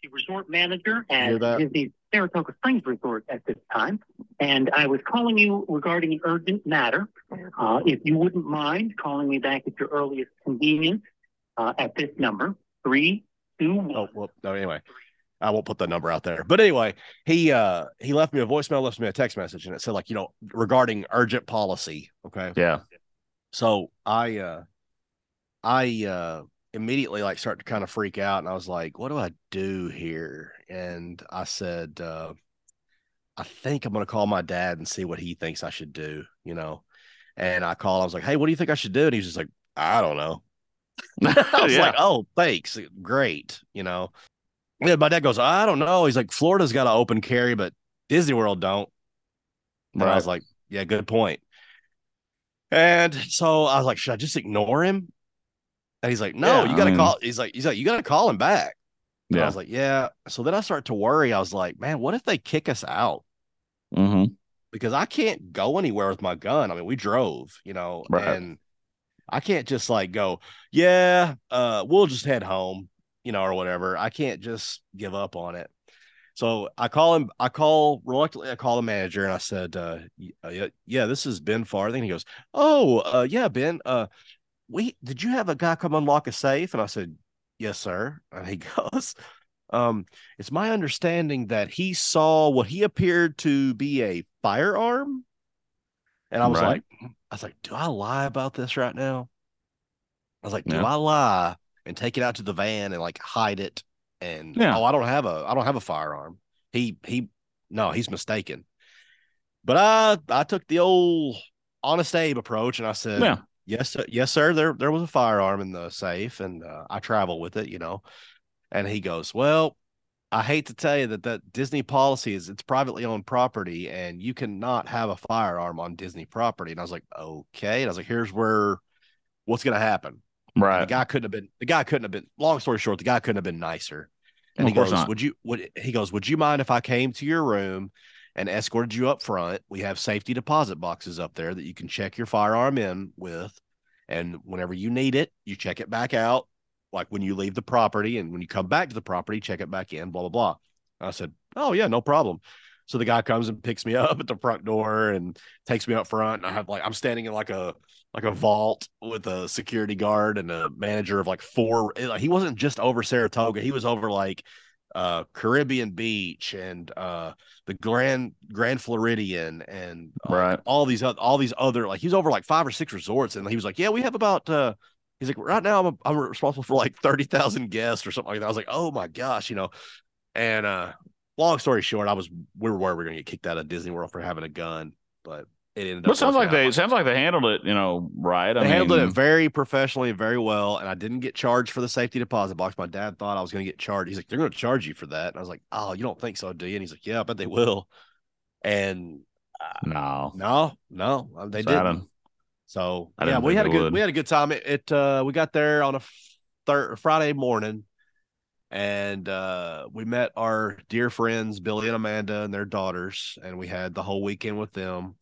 the resort manager Here at the Saratoga Springs Resort at this time, and I was calling you regarding an urgent matter. Uh, if you wouldn't mind calling me back at your earliest convenience uh, at this number three two one. Oh, well, no, anyway. I won't put the number out there. But anyway, he uh he left me a voicemail, left me a text message, and it said like, you know, regarding urgent policy. Okay. yeah. So I uh I uh immediately like start to kind of freak out and I was like, what do I do here? And I said, uh I think I'm gonna call my dad and see what he thinks I should do, you know. And I called, I was like, Hey, what do you think I should do? And he was just like, I don't know. (laughs) I was (laughs) Yeah. like, Oh, thanks. Great, you know. Yeah, my dad goes, I don't know. He's like, Florida's got an open carry, but Disney World don't. And I was like, yeah, good point. And so I was like, should I just ignore him? And he's like, no, Yeah, you got to mean- call. He's like, he's like, you got to call him back. And I was like, yeah. So then I start to worry. I was like, man, what if they kick us out? hmm Because I can't go anywhere with my gun. I mean, we drove, you know, Right. and I can't just like go, yeah, uh, we'll just head home, you know, or whatever. I can't just give up on it. So I call him, I call reluctantly, I call the manager and I said, uh, uh, yeah, yeah, this is Ben Farthing. He goes, Oh, uh, yeah, Ben, uh, we did you have a guy come unlock a safe? And I said, Yes, sir. And he (laughs) goes, um, it's my understanding that he saw what he appeared to be a firearm. And I was Right. like, I was like, do I lie about this right now? I was like, do Yeah. I lie and take it out to the van and like hide it? And Yeah. oh, I don't have a I don't have a firearm. He he no, he's mistaken. But I I took the old honest Abe approach and I said, Yeah. yes, sir, yes, sir. There there was a firearm in the safe, and uh, I travel with it, you know. And he goes, well, I hate to tell you that that Disney policy is it's privately owned property, and you cannot have a firearm on Disney property. And I was like, okay. And I was like, here's where what's gonna happen. And Right. The guy couldn't have been. The guy couldn't have been. Long story short, the guy couldn't have been nicer. And Of he goes, not. "Would you? Would he goes? Would you mind if I came to your room and escorted you up front? We have safety deposit boxes up there that you can check your firearm in with, and whenever you need it, you check it back out. Like when you leave the property, and when you come back to the property, check it back in. Blah blah blah." I said, "Oh yeah, no problem." So the guy comes and picks me up at the front door and takes me up front, and I have like I'm standing in like a like a vault with a security guard and a manager of like four. He wasn't just over Saratoga; he was over like uh Caribbean Beach and uh the Grand Grand Floridian and uh, Right. all these oth- all these other like he's over like five or six resorts, and he was like, "Yeah, we have about." uh He's like, right now I'm I'm responsible for like thirty thousand guests or something like that. I was like, oh my gosh, you know. And uh long story short, I was we were worried we were gonna get kicked out of Disney World for having a gun, but it ended up. Sounds like they it sounds like they handled it, you know, right. They I handled it very professionally, very well, and I didn't get charged for the safety deposit box. My dad thought I was going to get charged. He's like, "They're going to charge you for that," and I was like, "Oh, you don't think so, do you?" And he's like, "Yeah, I bet they will." And No. no, no, uh, they So didn't. So I yeah, didn't we had a good would. we had a good time. It, it uh we got there on a third Friday morning, and uh we met our dear friends Billy and Amanda and their daughters, and we had the whole weekend with them.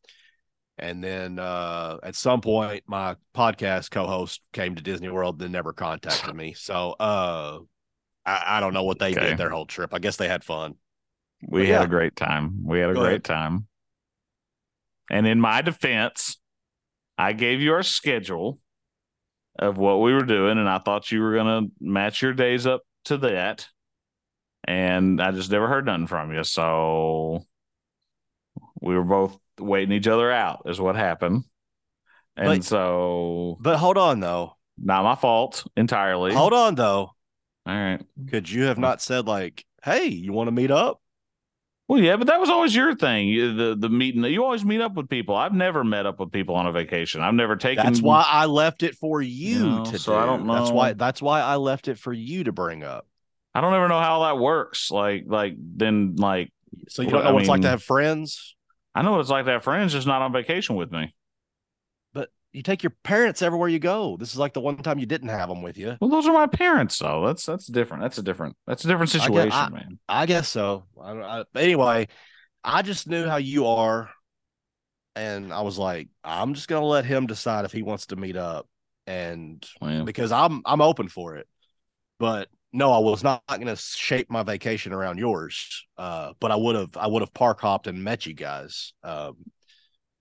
And then uh at some point, my podcast co-host came to Disney World and never contacted me. So uh I, I don't know what they Okay. did their whole trip. I guess they had fun. We But had yeah. a great time. We had a Go great time. And in my defense, I gave you our schedule of what we were doing, and I thought you were gonna match your days up to that. And I just never heard nothing from you. So we were both waiting each other out, is what happened. And But- so But hold on though. not my fault entirely. Hold on though. All right. Could you have not said like, "Hey, you want to meet up?" Well, yeah, but that was always your thing. You- The the meeting. You always meet up with people. I've never met up with people on a vacation. I've never taken. That's why I left it for you know, to so do. I don't know. That's why. That's why I left it for you to bring up. I don't ever know how that works. Like like then like So you don't know I what it's like to have friends, I know what it's like to have friends just not on vacation with me. You take your parents everywhere you go. This is like the one time you didn't have them with you. Well, those are my parents, though. That's that's different. That's a different. That's a different I get- situation, I- man. I guess so. I, I, anyway, I just knew how you are, and I was like, I'm just gonna let him decide if he wants to meet up, and Well, because I'm I'm open for it. But no, I was not going to shape my vacation around yours. Uh, but I would have I would have park hopped and met you guys. Um,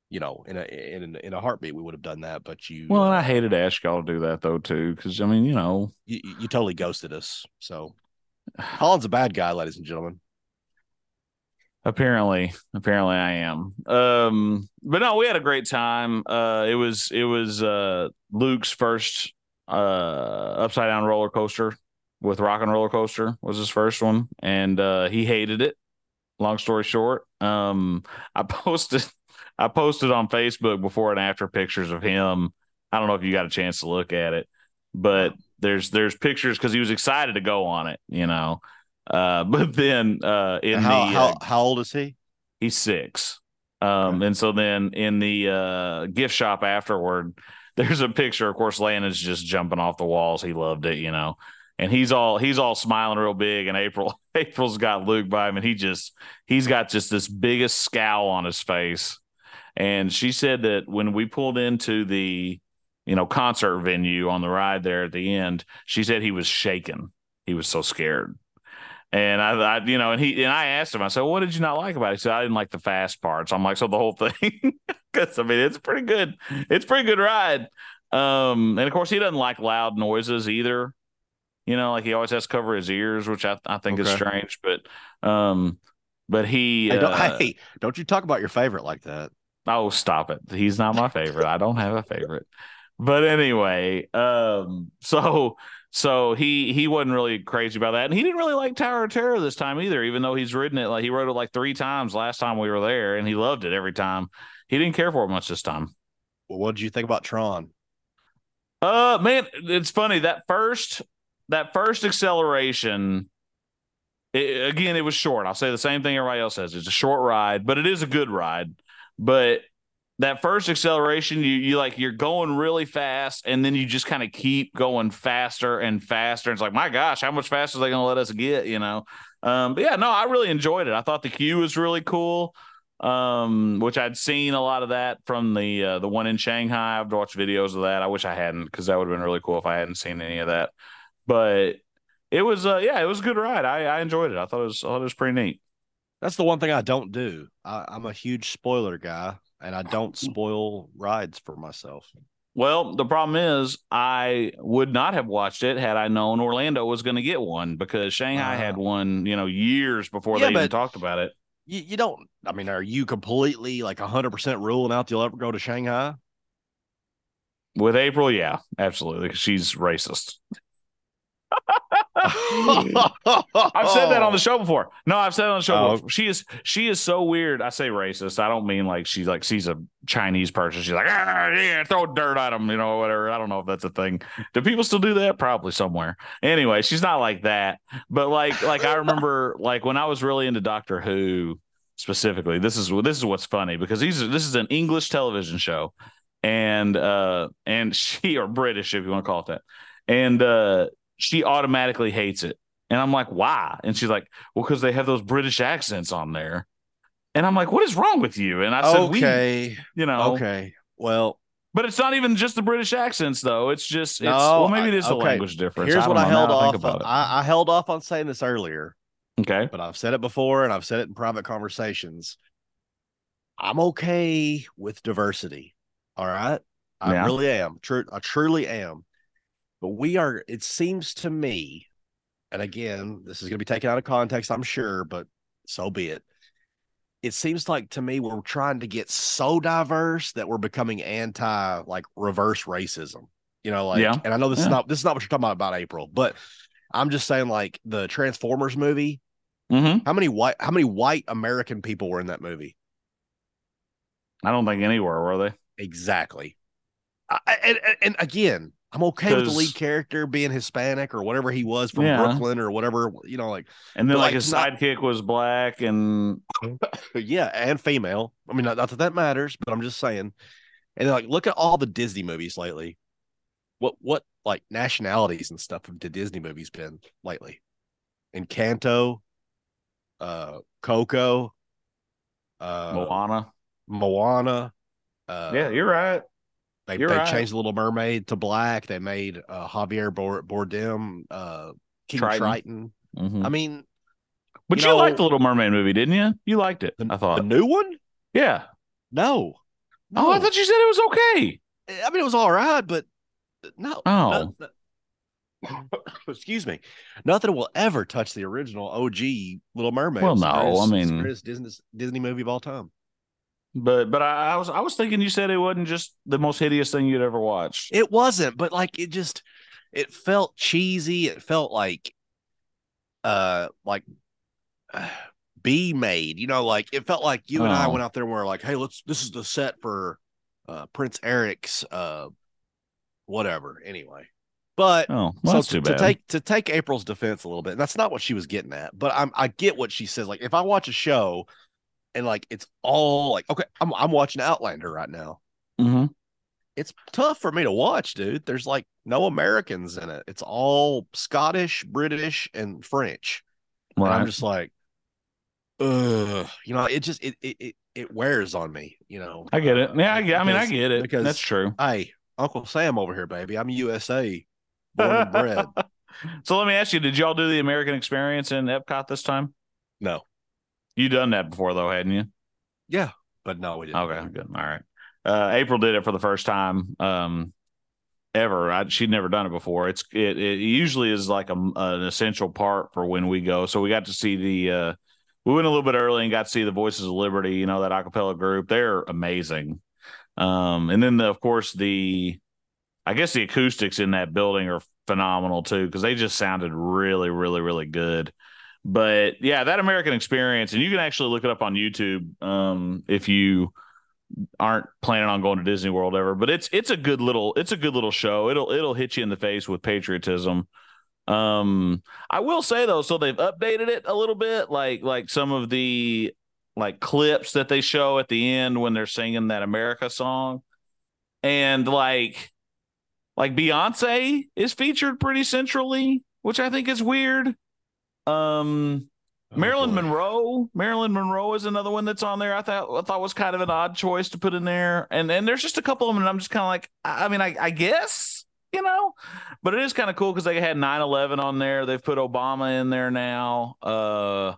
you know, in a in in a heartbeat, we would have done that. But you, well, and I uh, hated to ask y'all to do that though too, because I mean, you know, you, you totally ghosted us. So (sighs) Collin's a bad guy, ladies and gentlemen. apparently, apparently, I am. Um, but no, we had a great time. Uh, it was it was uh Luke's first uh upside down roller coaster with Rock and Roller Coaster was his first one, and uh, he hated it. Long story short, um, I (laughs) posted I posted on Facebook before and after pictures of him. I don't know if you got a chance to look at it, but there's there's pictures because he was excited to go on it, you know. Uh, (laughs) but then uh, in how, the how uh, how old is he? he's six. Um, and so then in the uh gift shop afterward, (laughs) there's a picture. Of course, Landon's just jumping off the walls. He loved it, you know. And he's all he's all smiling real big. And April (laughs) April's got Luke by him, and he just he's got just this biggest scowl on his face. And she said that when we pulled into the you know concert venue on the ride there at the end, she said he was shaking. He was so scared. And I, I, you know, and he and I asked him, I said, well, "What did you not like about it?" He said, "I didn't like the fast parts." I'm like, "So the whole thing?" (laughs) Because I mean, it's pretty good. It's pretty good ride. Um, and of course, he doesn't like loud noises either. You know, like he always has to cover his ears, which I, I think is strange. But, um, but he, Hey, don't, uh, hey, don't you talk about your favorite like that? Oh, stop it. He's not my favorite. I don't have a favorite. But anyway, um, so so he he wasn't really crazy about that. And he didn't really like Tower of Terror this time either, even though he's ridden it like he rode it like three times last time we were there, and he loved it every time. He didn't care for it much this time. Well, what did you think about Tron? Uh man, it's funny that first that first acceleration. It, again, it was short. I'll say the same thing everybody else says. It's a short ride, but it is a good ride. But that first acceleration, you you like you're going really fast, and then you just kind of keep going faster and faster. And It's like, my gosh, how much faster are they going to let us get? You know. Um, but yeah, no, I really enjoyed it. I thought the queue was really cool um, which I'd seen a lot of that from the uh, the one in Shanghai. I've watched videos of that. I wish I hadn't because that would have been really cool if I hadn't seen any of that. But it was, uh, yeah, it was a good ride. I, I enjoyed it. I thought it was, I thought it was pretty neat. That's the one thing I don't do. I, I'm a huge spoiler guy, and I don't spoil rides for myself. Well, the problem is I would not have watched it had I known Orlando was going to get one because Shanghai Ah. had one, you know, years before Yeah, they even talked about it. You, you don't. I mean, are you completely like 100 percent ruling out you'll ever go to Shanghai? With April, yeah, absolutely. She's racist. I've said that on the show before. No, I've said it on the show. Oh. before. She is she is so weird. I say racist. I don't mean like she's like she's a Chinese person. She's like, ah, yeah, throw dirt at them, you know, whatever. I don't know if that's a thing. Do people still do that? Probably somewhere. Anyway, she's not like that. But like like I remember (laughs) like when I was really into Doctor Who specifically. This is this is what's funny because these are, this is an English television show, and uh and (laughs) she or British if you want to call it that, and uh she automatically hates it. And I'm like, why? And she's like, well, because they have those British accents on there. And I'm like, what is wrong with you? And I said, okay, we, you know, okay. Well, but it's not even just the British accents, though. It's just, it's, No, well, maybe it I- is the okay. language difference. here's I what I held I off. I, I held off on saying this earlier. Okay. but I've said it before, and I've said it in private conversations. I'm okay with diversity. All right, I Yeah. really am. True, I truly am. But we are. It seems to me, and again, this is going to be taken out of context, I'm sure, but so be it. It seems like to me we're trying to get so diverse that we're becoming anti like reverse racism. You know, like, Yeah. and I know this is not this is not what you're talking about about April, but I'm just saying like the Transformers movie. Mm-hmm. How many white how many white American people were in that movie? I don't think anywhere were they. Exactly. I, and- and again, I'm okay with the lead character being Hispanic or whatever he was from Yeah. Brooklyn or whatever, you know, like And then like like, his not- sidekick was black, and (coughs) yeah, and female. I mean, not, not that that matters, but I'm just saying. And then, like, look at all the Disney movies lately. What what like nationalities and stuff have the Disney movies been lately? Encanto, uh, Coco, uh, Moana. Moana. Uh, yeah, you're right. They, You're they right. changed the Little Mermaid to black. They made uh, Javier Bor- Bardem, uh, King Triton. Triton. Mhm. I mean, But you you, know- liked the Little Mermaid movie, didn't you? You liked it. the, I thought. the new one. yeah. No. Oh, I thought you said it was okay. I mean, it was all right, but no. Oh. no- no- (coughs) excuse me. Nothing will ever touch the original OG Little Mermaid. Well, It's the no, I greatest- it's mean- greatest Disney Disney movie of all time. But but I, I was I was thinking you said it wasn't just the most hideous thing you'd ever watched. It wasn't, but like it just it felt cheesy. It felt like uh like (sighs) uh, B made, you know, like it felt like you and I Oh. went out there and we are like, hey, let's this is the set for uh Prince Eric's uh whatever. Anyway. But Oh, well, so to, to take to take April's defense a little bit, and that's not what she was getting at, but I'm I get what she says. Like if I watch a show and like it's all like okay, I'm I'm watching Outlander right now. hmm It's tough for me to watch, dude. There's like no Americans in it. It's all Scottish, British, and French. And I'm just like, ugh, you know, it just it it it, it wears on me, you know. I get it. uh, Yeah, I get. I mean, I get it. because- That's true. Hey, Uncle Sam over here, baby. I'm USA, (laughs) born and bred. so let me ask you: Did y'all do the American Experience in Epcot this time? No, You done that before though, hadn't you? yeah, but no, we didn't. Okay, good. All right. Uh, April did it for the first time um, ever. I, she'd never done it before. It's it, it usually is like a, an essential part for when we go. So we got to see the. Uh, we went a little bit early and got to see the Voices of Liberty. You know that acapella group. They're amazing. Um, and then the, of course the, I guess the acoustics in that building are phenomenal too because they just sounded really, really, really good but yeah, that American experience, and you can actually look it up on YouTube um, if you aren't planning on going to Disney World ever. But it's it's a good little it's a good little show. It'll it'll hit you in the face with patriotism. Um, I will say though, so they've updated it a little bit, like like some of the like clips that they show at the end when they're singing that America song, and like like Beyonce is featured pretty centrally, which I think is weird. Um, Oh, Marilyn boy. Monroe. Marilyn Monroe is another one that's on there. I thought I thought was kind of an odd choice to put in there. And and there's just a couple of them, and I'm just kind of like, I I mean, I, I guess you know, but it is kind of cool because they had 9/11 on there. They've put Obama in there now. Uh,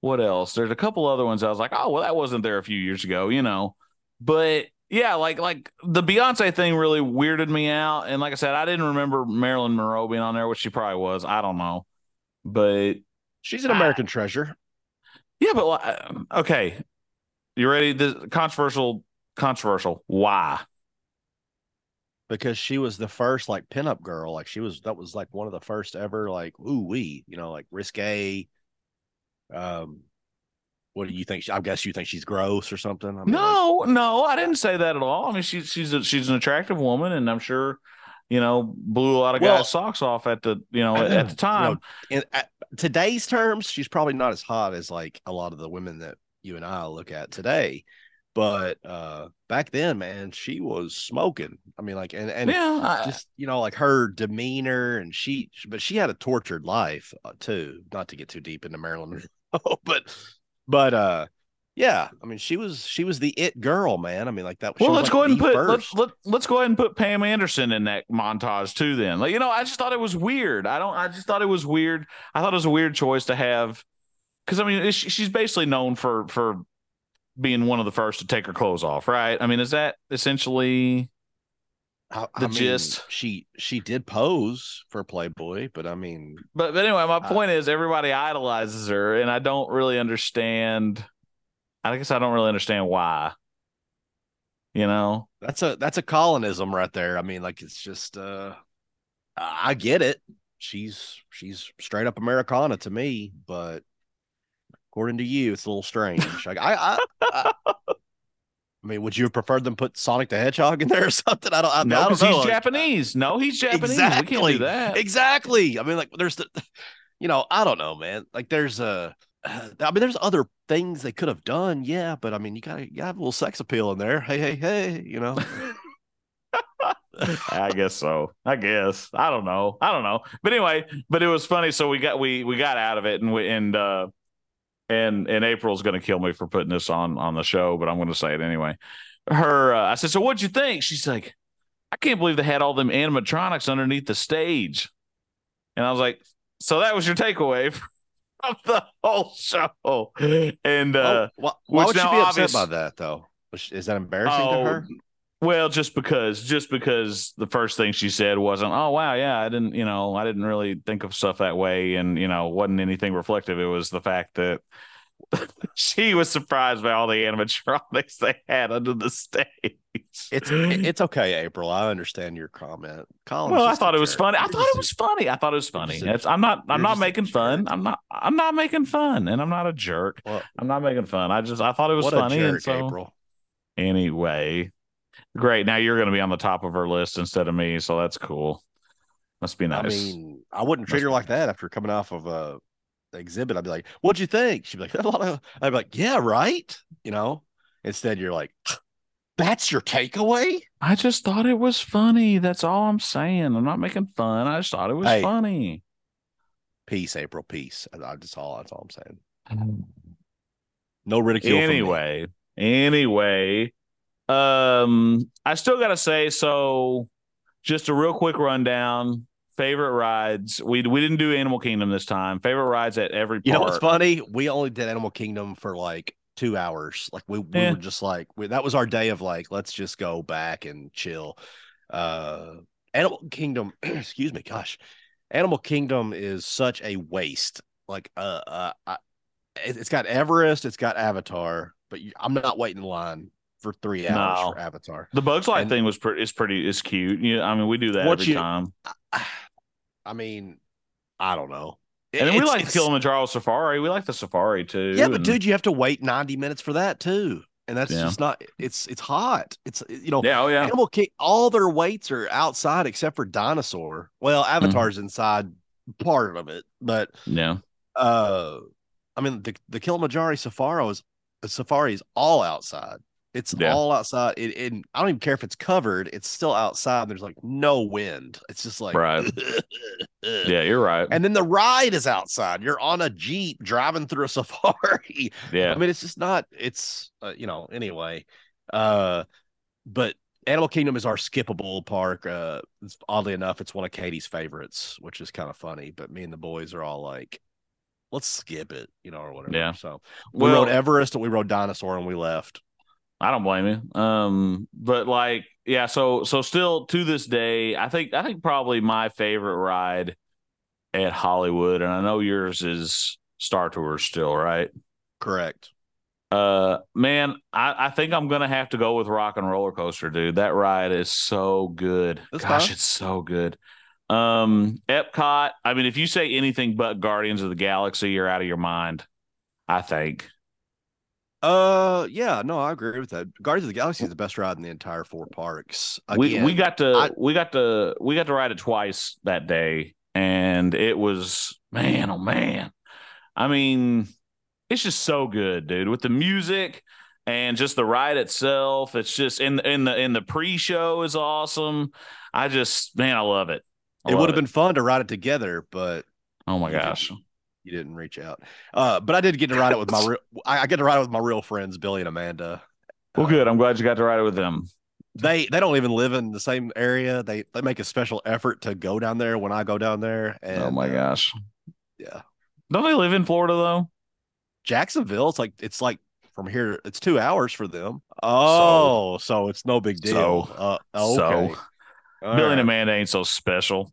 what else? There's a couple other ones. I was like, oh well, that wasn't there a few years ago, you know. But yeah, like like the Beyonce thing really weirded me out. And like I said, I didn't remember Marilyn Monroe being on there, which she probably was. I don't know, but She's an American treasure. yeah, but li- okay, you ready? The controversial, controversial. Why? because she was the first like pinup girl. Like she was that was like one of the first ever like ooh wee, you know, like risque. Um, what do you think? I guess you think she's gross or something. I mean, like, No, no, I didn't say that at all. I mean, she's she's a, she's an attractive woman, and I'm sure, you know, blew a lot of Well- guys' socks off at the you know (clears throat) at the You time. know, in today's terms, she's probably not as hot as like a lot of the women that you and I look at today. But uh back then, man, she was smoking. I mean, like, and and yeah, I, just you know, like her demeanor, and she, but she had a tortured life uh, too. Not to get too deep into Marilyn (laughs) but but uh, yeah, I mean, she was she was the it girl, man. I mean, like that. well, was, let's like, go ahead and put let's let, let's go ahead and put Pam Anderson in that montage too. Then, like you know, I just thought it was weird. I don't. I just thought it was weird. I thought it was a weird choice to have because I mean, she's basically known for for being one of the first to take her clothes off, right? I mean, is that essentially? I, I the mean, gist. She she did pose for Playboy, but I mean, But but anyway, my point is everybody idolizes her, and I don't really understand. I guess I don't really understand why. You know, that's a that's a colonism right there. I mean, like it's just uh I get it. She's she's straight up Americana to me, but according to you, it's a little strange. Like I I, I, I (laughs) mean, would you have preferred them put Sonic the Hedgehog in there or something? I don't. I, no, because know. he's Japanese. No, he's Japanese. We can't do that. Exactly. I mean, like there's the, you know, I don't know, man. Like there's a, (sighs) I mean, there's other things they could have done, yeah, but I mean, you gotta, you have a little sex appeal in there. Hey, hey, hey, you know. (laughs) I guess so. I guess. I don't know. I don't know. But anyway, but it was funny. So we got we we got out of it, and we and uh and and April's gonna kill me for putting this on on the show, but I'm gonna say it anyway. Her, uh, I said, so what'd you think? She's like, I can't believe they had all them animatronics underneath the stage, and I was like, so that was your takeaway (laughs) from the whole show, and uh. oh, why, why would she be obvious- upset by that though? Is that embarrassing Oh, to her? Well, just because, just because the first thing she said wasn't, "Oh wow, yeah, I didn't, you know, I didn't really think of stuff that way," and you know, wasn't anything reflective. It was the fact that (laughs) she was surprised by all the animatronics they had under the stage. It's it's okay, April. I understand your comment. Collin, well, I thought it was funny. I thought it was funny. I thought it was funny. It's, I'm not. I'm not making fun. jerk. I'm not. I'm not making fun, and I'm not a jerk. Well, I'm not making fun. I just. I thought it was what funny, a and so April. anyway, great. Now you're going to be on the top of her list instead of me, so that's cool. Must be nice. I mean, I wouldn't treat Must her like that after coming off of a exhibit. I'd be like, "What'd you think?" She'd be like, "A lot of." I'd be like, "Yeah, right." You know. Instead, you're like, "That's your takeaway." I just thought it was funny. That's all I'm saying. I'm not making fun. I just thought it was Hey. funny. Peace, April. Peace. I, just all. That's all I'm saying. (sighs) No ridicule. Anyway, anyway, um, I still got to say so. Just a real quick rundown. Favorite rides. We we didn't do Animal Kingdom this time. Favorite rides at every park. you know what's funny? We only did Animal Kingdom for like two hours. Like we, we Yeah. were just like we, that was our day of like let's just go back and chill. Uh, Animal Kingdom. (clears throat) excuse me. Gosh, Animal Kingdom is such a waste. Like uh, uh I, it, it's got Everest, it's got Avatar, but you, I'm not waiting in line for three hours No. for Avatar. The Bugs Life And- thing was pretty. Is pretty. Is cute. Yeah, I mean, we do that every you- time. I mean, I don't know. And then we like it's- Kilimanjaro Safari. We like the Safari too. Yeah, but and- dude, you have to wait 90 minutes for that too. And that's Yeah. just not it's it's hot. It's you know, yeah, oh yeah, Animal King, all their waits are outside except for Dinosaur. Well, Mm-hmm. Avatar's inside part of it, but yeah. uh I mean the the Kilimanjaro Safari is Safari is all outside. It's Yeah. all outside. It, it I don't even care if it's covered. It's still outside. There's like no wind. It's just like Right. (laughs) Yeah, you're right. And then the ride is outside. You're on a jeep driving through a (laughs) safari. yeah, I mean, it's just not. It's uh, you know. Anyway, uh, but Animal Kingdom is our skippable park. Uh, it's, oddly enough, it's one of Katie's favorites, which is kind of funny. But me and the boys are all like, "Let's skip it," you know, or whatever. Yeah. So we Well- rode Everest and we rode Dinosaur and we left. I don't blame you. Um, but like, yeah, so so still to this day, I think I think probably my favorite ride at Hollywood, and I know yours is Star Tours still, right? Correct. Uh, man, I, I think I'm gonna have to go with Rock and Roller Coaster, dude. That ride is so good. That's Gosh, it's so good. Um, Epcot. I mean, if you say anything but Guardians of the Galaxy, you're out of your mind. I think. Uh, yeah, no, I agree with that. Guardians of the Galaxy is the best ride in the entire four parks. we we got to I- we got to we got to ride it twice that day, and it was man, oh man. I mean, it's just so good, dude. With the music and just the ride itself, it's just in in the in the pre-show is awesome. I just man, I love it. I it would have been fun to ride it together, but Oh my gosh. you didn't reach out. Uh, but I did get to ride it with my (laughs) real. I, I get to ride it with my real friends, Billy and Amanda. Well, Uh, good. I'm glad you got to ride it with them. They they don't even live in the same area. They they make a special effort to go down there when I go down there. And oh my uh, gosh. yeah, Don't they live in Florida though? Jacksonville. It's like it's like from here. It's two hours for them. Oh, so, it's no big deal. So- uh, okay. So All Billy and. Amanda ain't so special.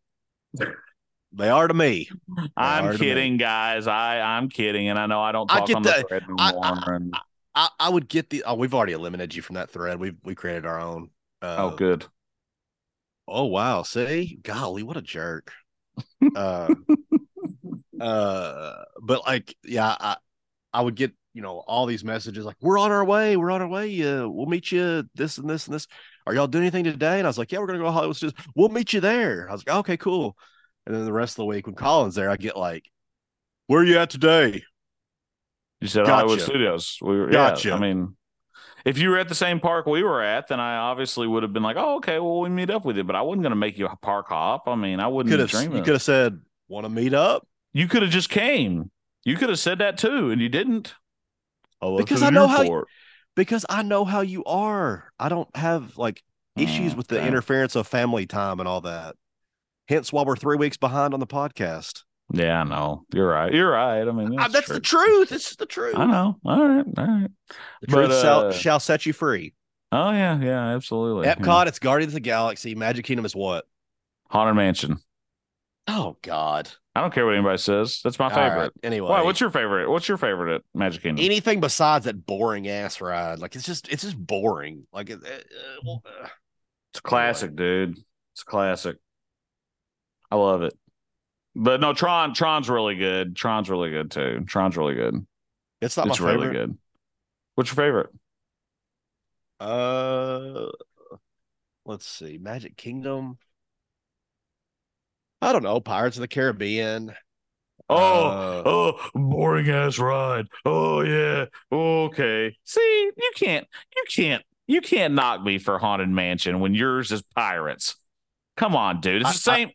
They are to me. I'm hard to kidding, guys. I I'm kidding, and I know I don't talk I get on the that. thread I- anymore. and, I, I would get the. Oh, we've already eliminated you from that thread. We've we created our own. Uh, oh, good. Oh wow! See, golly, what a jerk. (laughs) uh, uh, but like, yeah, I, I would get you know all these messages like, "We're on our way. We're on our way. Uh, we'll meet you. This and this and this. Are y'all doing anything today?" And I was like, "Yeah, we're gonna go to Hollywood Studios. We'll meet you there." I was like, "Okay, cool." And then the rest of the week when Collin's there, I get like, "Where are you at today?" You said Gotcha. Hollywood Studios. We were, Gotcha. Yeah, I mean, if you were at the same park we were at, then I obviously would have been like, "Oh, okay, well, we meet up with you." But I wasn't going to make you a park hop. I mean, I wouldn't Could have dream you could have said, "Want to meet up?" You could have just came. You could have said that too, and you didn't. Oh, because I know how airport. because I know how you are. I don't have like issues Mm, with the interference of family time and all that. Hence why we're three weeks behind on the podcast. Yeah, I know. You're right. You're right. I mean, that's, That's the truth. It's the truth. I know. All right. All right. The truth But, shall, uh, shall set you free. Oh yeah. Yeah. Absolutely. Epcot, it's Guardians of the Galaxy. Magic Kingdom is what? Yeah. Haunted Mansion. Oh God. I don't care what anybody says. That's my All right, favorite. Anyway, Why? What's your favorite? What's your favorite at Magic Kingdom? anything besides that boring ass ride? Like it's just it's just boring. Like uh, uh, It's a classic, dude. It's a classic. I love it. But no, Tron. Tron's really good. Tron's really good too. Tron's really good. it's not it's my really favorite. good. What's your favorite? Uh, let's see, Magic Kingdom. I don't know, Pirates of the Caribbean. Oh, Uh, oh, boring ass ride. Oh yeah. Okay. See, you can't, you can't, you can't knock me for Haunted Mansion when yours is Pirates. Come on, dude. It's the I- I- same.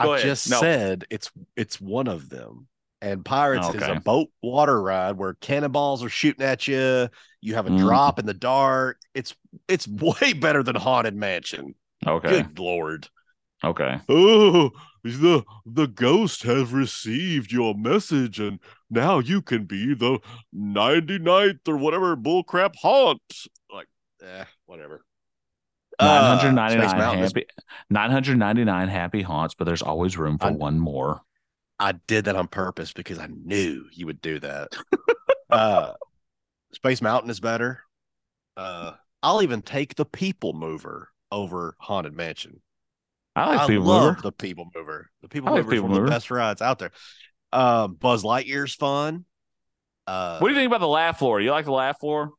Go I ahead. just No. said it's it's one of them. And Pirates is a boat water ride where cannonballs are shooting at you. You have a Mm. drop in the dark. It's it's (laughs) way better than Haunted Mansion. okay. Good lord. Okay. Oh, the the ghost has received your message, and now you can be the 99th or whatever bullcrap haunt. Like, eh, whatever. Uh, Space 999 Mountain is- happy 999 happy haunts, but there's always room for I- one more. I did that on purpose because I knew you would do that. (laughs) uh, Space Mountain is better. Uh, I'll even take the People Mover over Haunted Mansion. I like I People love Mover. the People Mover. The People like Mover is one of the best rides out there. Um, Buzz Lightyear's fun. Uh, What do you think about the laugh floor? You like the laugh floor?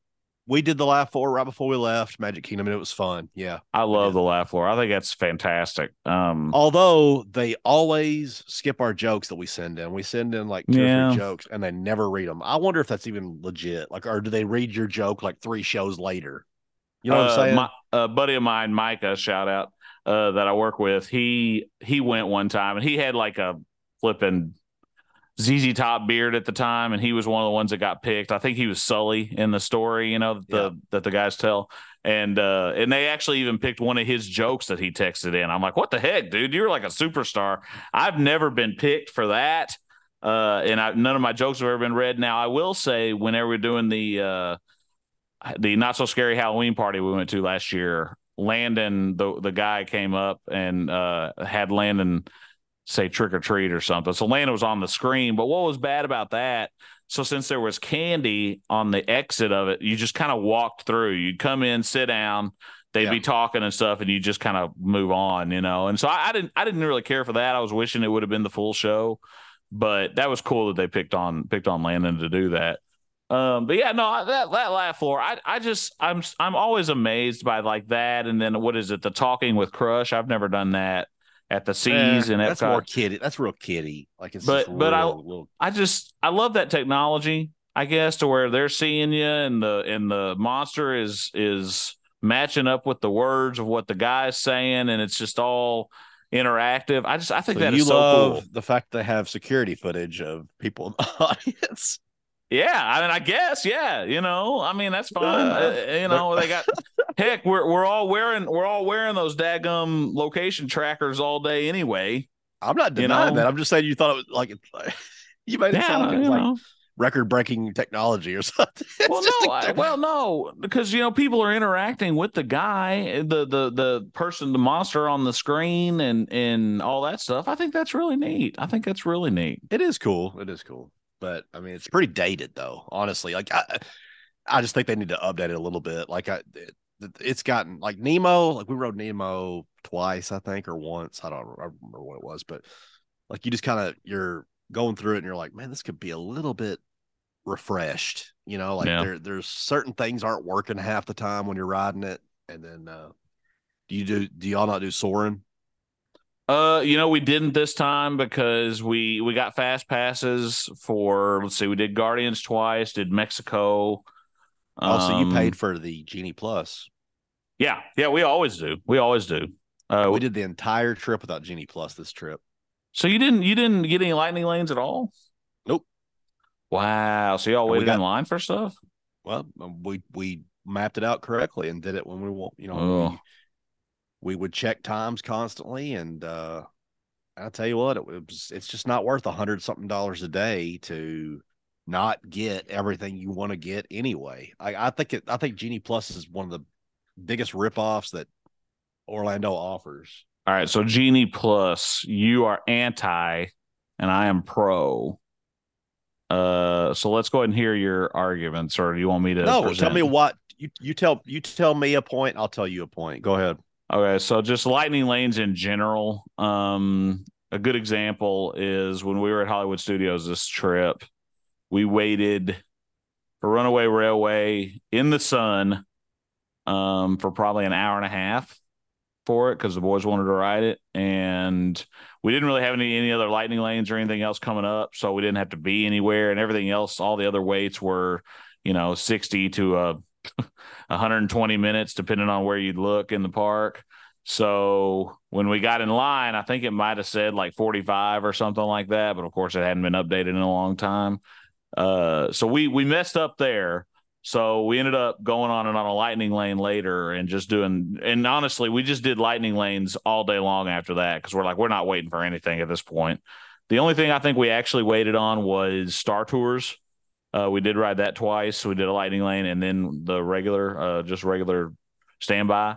We did the laugh floor right before we left Magic Kingdom, and it was fun. Yeah. I love the laugh floor. I think that's fantastic. Um, Although they always skip our jokes that we send in. We send in like two or three jokes, and they never read them. I wonder if that's even legit. Like, or do they read your joke like three shows later? You know what I'm uh, saying? My, a buddy of mine, Micah, shout out uh, that I work with. He he went one time and he had like a flipping ZZ Top beard at the time, and he was one of the ones that got picked. I think he was Sully in the story, you know, that the Yeah. that the guys tell. And uh, and they actually even picked one of his jokes that he texted in. I'm like, what the heck, dude? You're like a superstar. I've never been picked for that. Uh, and I, none of my jokes have ever been read. Now I will say, whenever we're doing the uh, the not so scary Halloween party we went to last year, Landon, the the guy came up and uh, had Landon say trick or treat or something. So Landon was on the screen. But what was bad about that? So since there was candy on the exit of it, you just kind of walked through. You'd come in, sit down, they'd Yeah. be talking and stuff, and you just kind of move on, you know. And so I, I didn't I didn't really care for that. I was wishing it would have been the full show, but that was cool that they picked on picked on Landon to do that. Um, but yeah, no, that that laugh floor, I I just I'm I'm always amazed by like that, and then what is it? The talking with Crush. I've never done that at the Seas Eh, and that's Epcot. more kiddie. That's real kiddie. Like it's But- but I- real- I just I love that technology. I guess to where they're seeing you and the and the monster is is matching up with the words of what the guy's saying, and it's just all interactive. I just I think So that you is so love cool. the fact they have security footage of people in the (laughs) audience. Yeah, I mean, I guess, yeah, you know, I mean, that's fine. Yeah. Uh, you know, they got (laughs) heck, we're we're all wearing we're all wearing those daggum location trackers all day anyway. I'm not You denying know? that. I'm just saying you thought it was like (laughs) you made it Yeah, sound like it like record breaking technology or (laughs) something. Well, no, a- I, well, no, because you know people are interacting with the guy, the the the person, the monster on the screen, and and all that stuff. I think that's really neat. I think that's really neat. it is cool. It is cool. But I mean, it's pretty dated though, honestly. Like I, I just think they need to update it a little bit. Like I, it, it's gotten like Nemo. Like we rode Nemo twice, I think, or once. I don't I remember what it was, but like you just kind of you're going through it and you're like, man, this could be a little bit refreshed. You know, like Yeah. there there's certain things aren't working half the time when you're riding it, and then uh do you do do y'all not do soaring? Uh, you know, we didn't this time because we we got fast passes for. Let's see, we did Guardians twice, did Mexico. Oh, so you Um, paid for the Genie Plus. Yeah, yeah, we always do. We always do. Uh, we did the entire trip without Genie Plus this trip. So you didn't you didn't get any lightning lanes at all? Nope. Wow. So y'all And we waited in line for stuff? Well, um, we we mapped it out correctly and did it when we want. You know, Oh. We, would check times constantly, and uh I'll tell you what, it was. It's just not worth a hundred something dollars a day to not get everything you want to get anyway. I, I think it. I think Genie Plus is one of the biggest ripoffs that Orlando offers. All right. So Genie Plus, you are anti, and I am pro. Uh, so let's go ahead and hear your arguments, or do you want me to? no, tell me what you you tell you tell me a point. I'll tell you a point. Go ahead. Okay, so just lightning lanes in general. Um, a good example is when we were at Hollywood Studios this trip, we waited for Runaway Railway in the sun um, for probably an hour and a half for it because the boys wanted to ride it, and we didn't really have any any other lightning lanes or anything else coming up, so we didn't have to be anywhere, and everything else, all the other waits were, you know, sixty to a 120 minutes depending on where you'd look in the park. So when we got in line, I think it might have said like 45 or something like that, but of course it hadn't been updated in a long time. Uh, so we we messed up there. So we ended up going on and on a lightning lane later and just doing and honestly, we just did lightning lanes all day long after that because we're like, we're not waiting for anything at this point. The only thing I think we actually waited on was Star Tours. Uh, we did ride that twice. We did a lightning lane and then the regular, uh, just regular standby.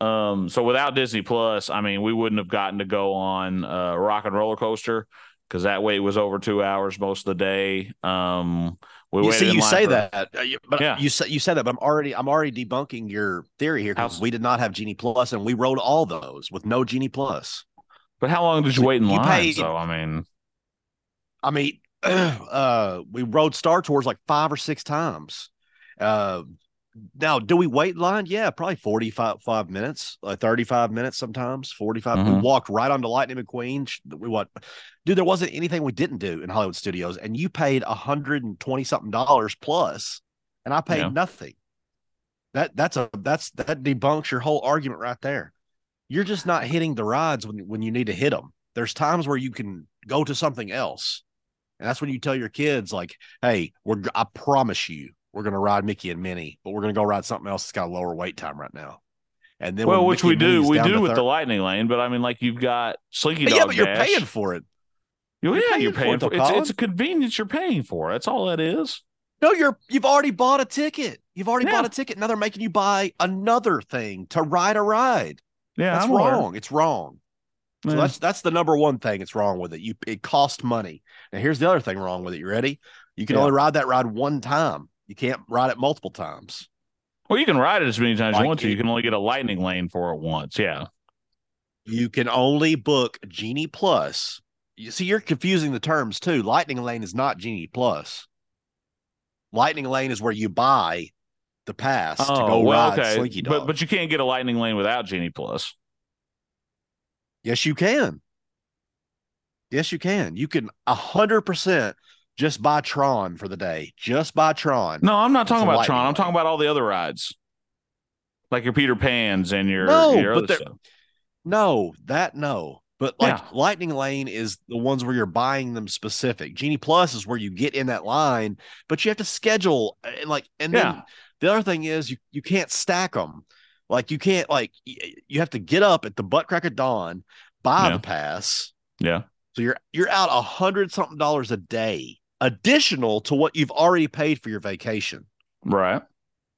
Um, so without Disney Plus, I mean, we wouldn't have gotten to go on uh, Rock and Roller Coaster because that wait was over two hours most of the day. Um, we you see, you say for- that, uh, you- but Yeah. you say you said that, but I'm already I'm already debunking your theory here because we did not have Genie Plus, and we rode all those with no Genie Plus. But how long did you wait in you line? paid- So I mean, I mean, (clears throat) uh, we rode Star Tours like five or six times. Uh, now, do we wait in line? Yeah, probably 45 five minutes, like 35 minutes sometimes, 45. We Mhm. walked right onto Lightning McQueen. We what, dude, there wasn't anything we didn't do in Hollywood Studios, and you paid a hundred and twenty something dollars plus, and I paid Yeah. nothing. That that's a that's that debunks your whole argument right there. You're just not hitting the rides when when you need to hit them. There's times where you can go to something else. And that's when you tell your kids, like, hey, we're I promise you, we're gonna ride Mickey and Minnie, but we're gonna go ride something else that's got a lower wait time right now. And then well, which Mickey we do, we do with thir- the lightning lane. But I mean, like you've got Slinky Dog. yeah, but you're Dash. paying for it. You're yeah, paying you're paying for it. It's, it's a convenience you're paying for. That's all that is. No, you're you've already bought a ticket. You've already Yeah. bought a ticket. Now they're making you buy another thing to ride a ride. Yeah, That's I'm aware. wrong. It's wrong. So Yeah. that's that's the number one thing. It's wrong with it. You it cost money. Now here's the other thing wrong with it. You ready? You can Yeah. only ride that ride one time. You can't ride it multiple times. Well, you can ride it as many times as Like you want to. You can only get a lightning lane for it once. Yeah. You can only book Genie Plus. You see, you're confusing the terms too. Lightning Lane is not Genie Plus. Lightning Lane is where you buy the pass to oh, go Oh, well, ride okay. Slinky Dog. But but you can't get a lightning lane without Genie Plus. Yes, you can. Yes, you can. You can a hundred percent just buy Tron for the day. Just buy Tron. No, I'm not talking about Tron. lightning I'm talking about all the other rides, like your Peter Pans and your No, your but other stuff. No, that no. But like Yeah. Lightning Lane is the ones where you're buying them specific. Genie Plus is where you get in that line, but you have to schedule and like and then the other thing is you you can't stack them. Like you can't like you have to get up at the butt crack of dawn, buy Yeah. the pass. Yeah. So you're you're out a hundred something dollars a day, additional to what you've already paid for your vacation. Right.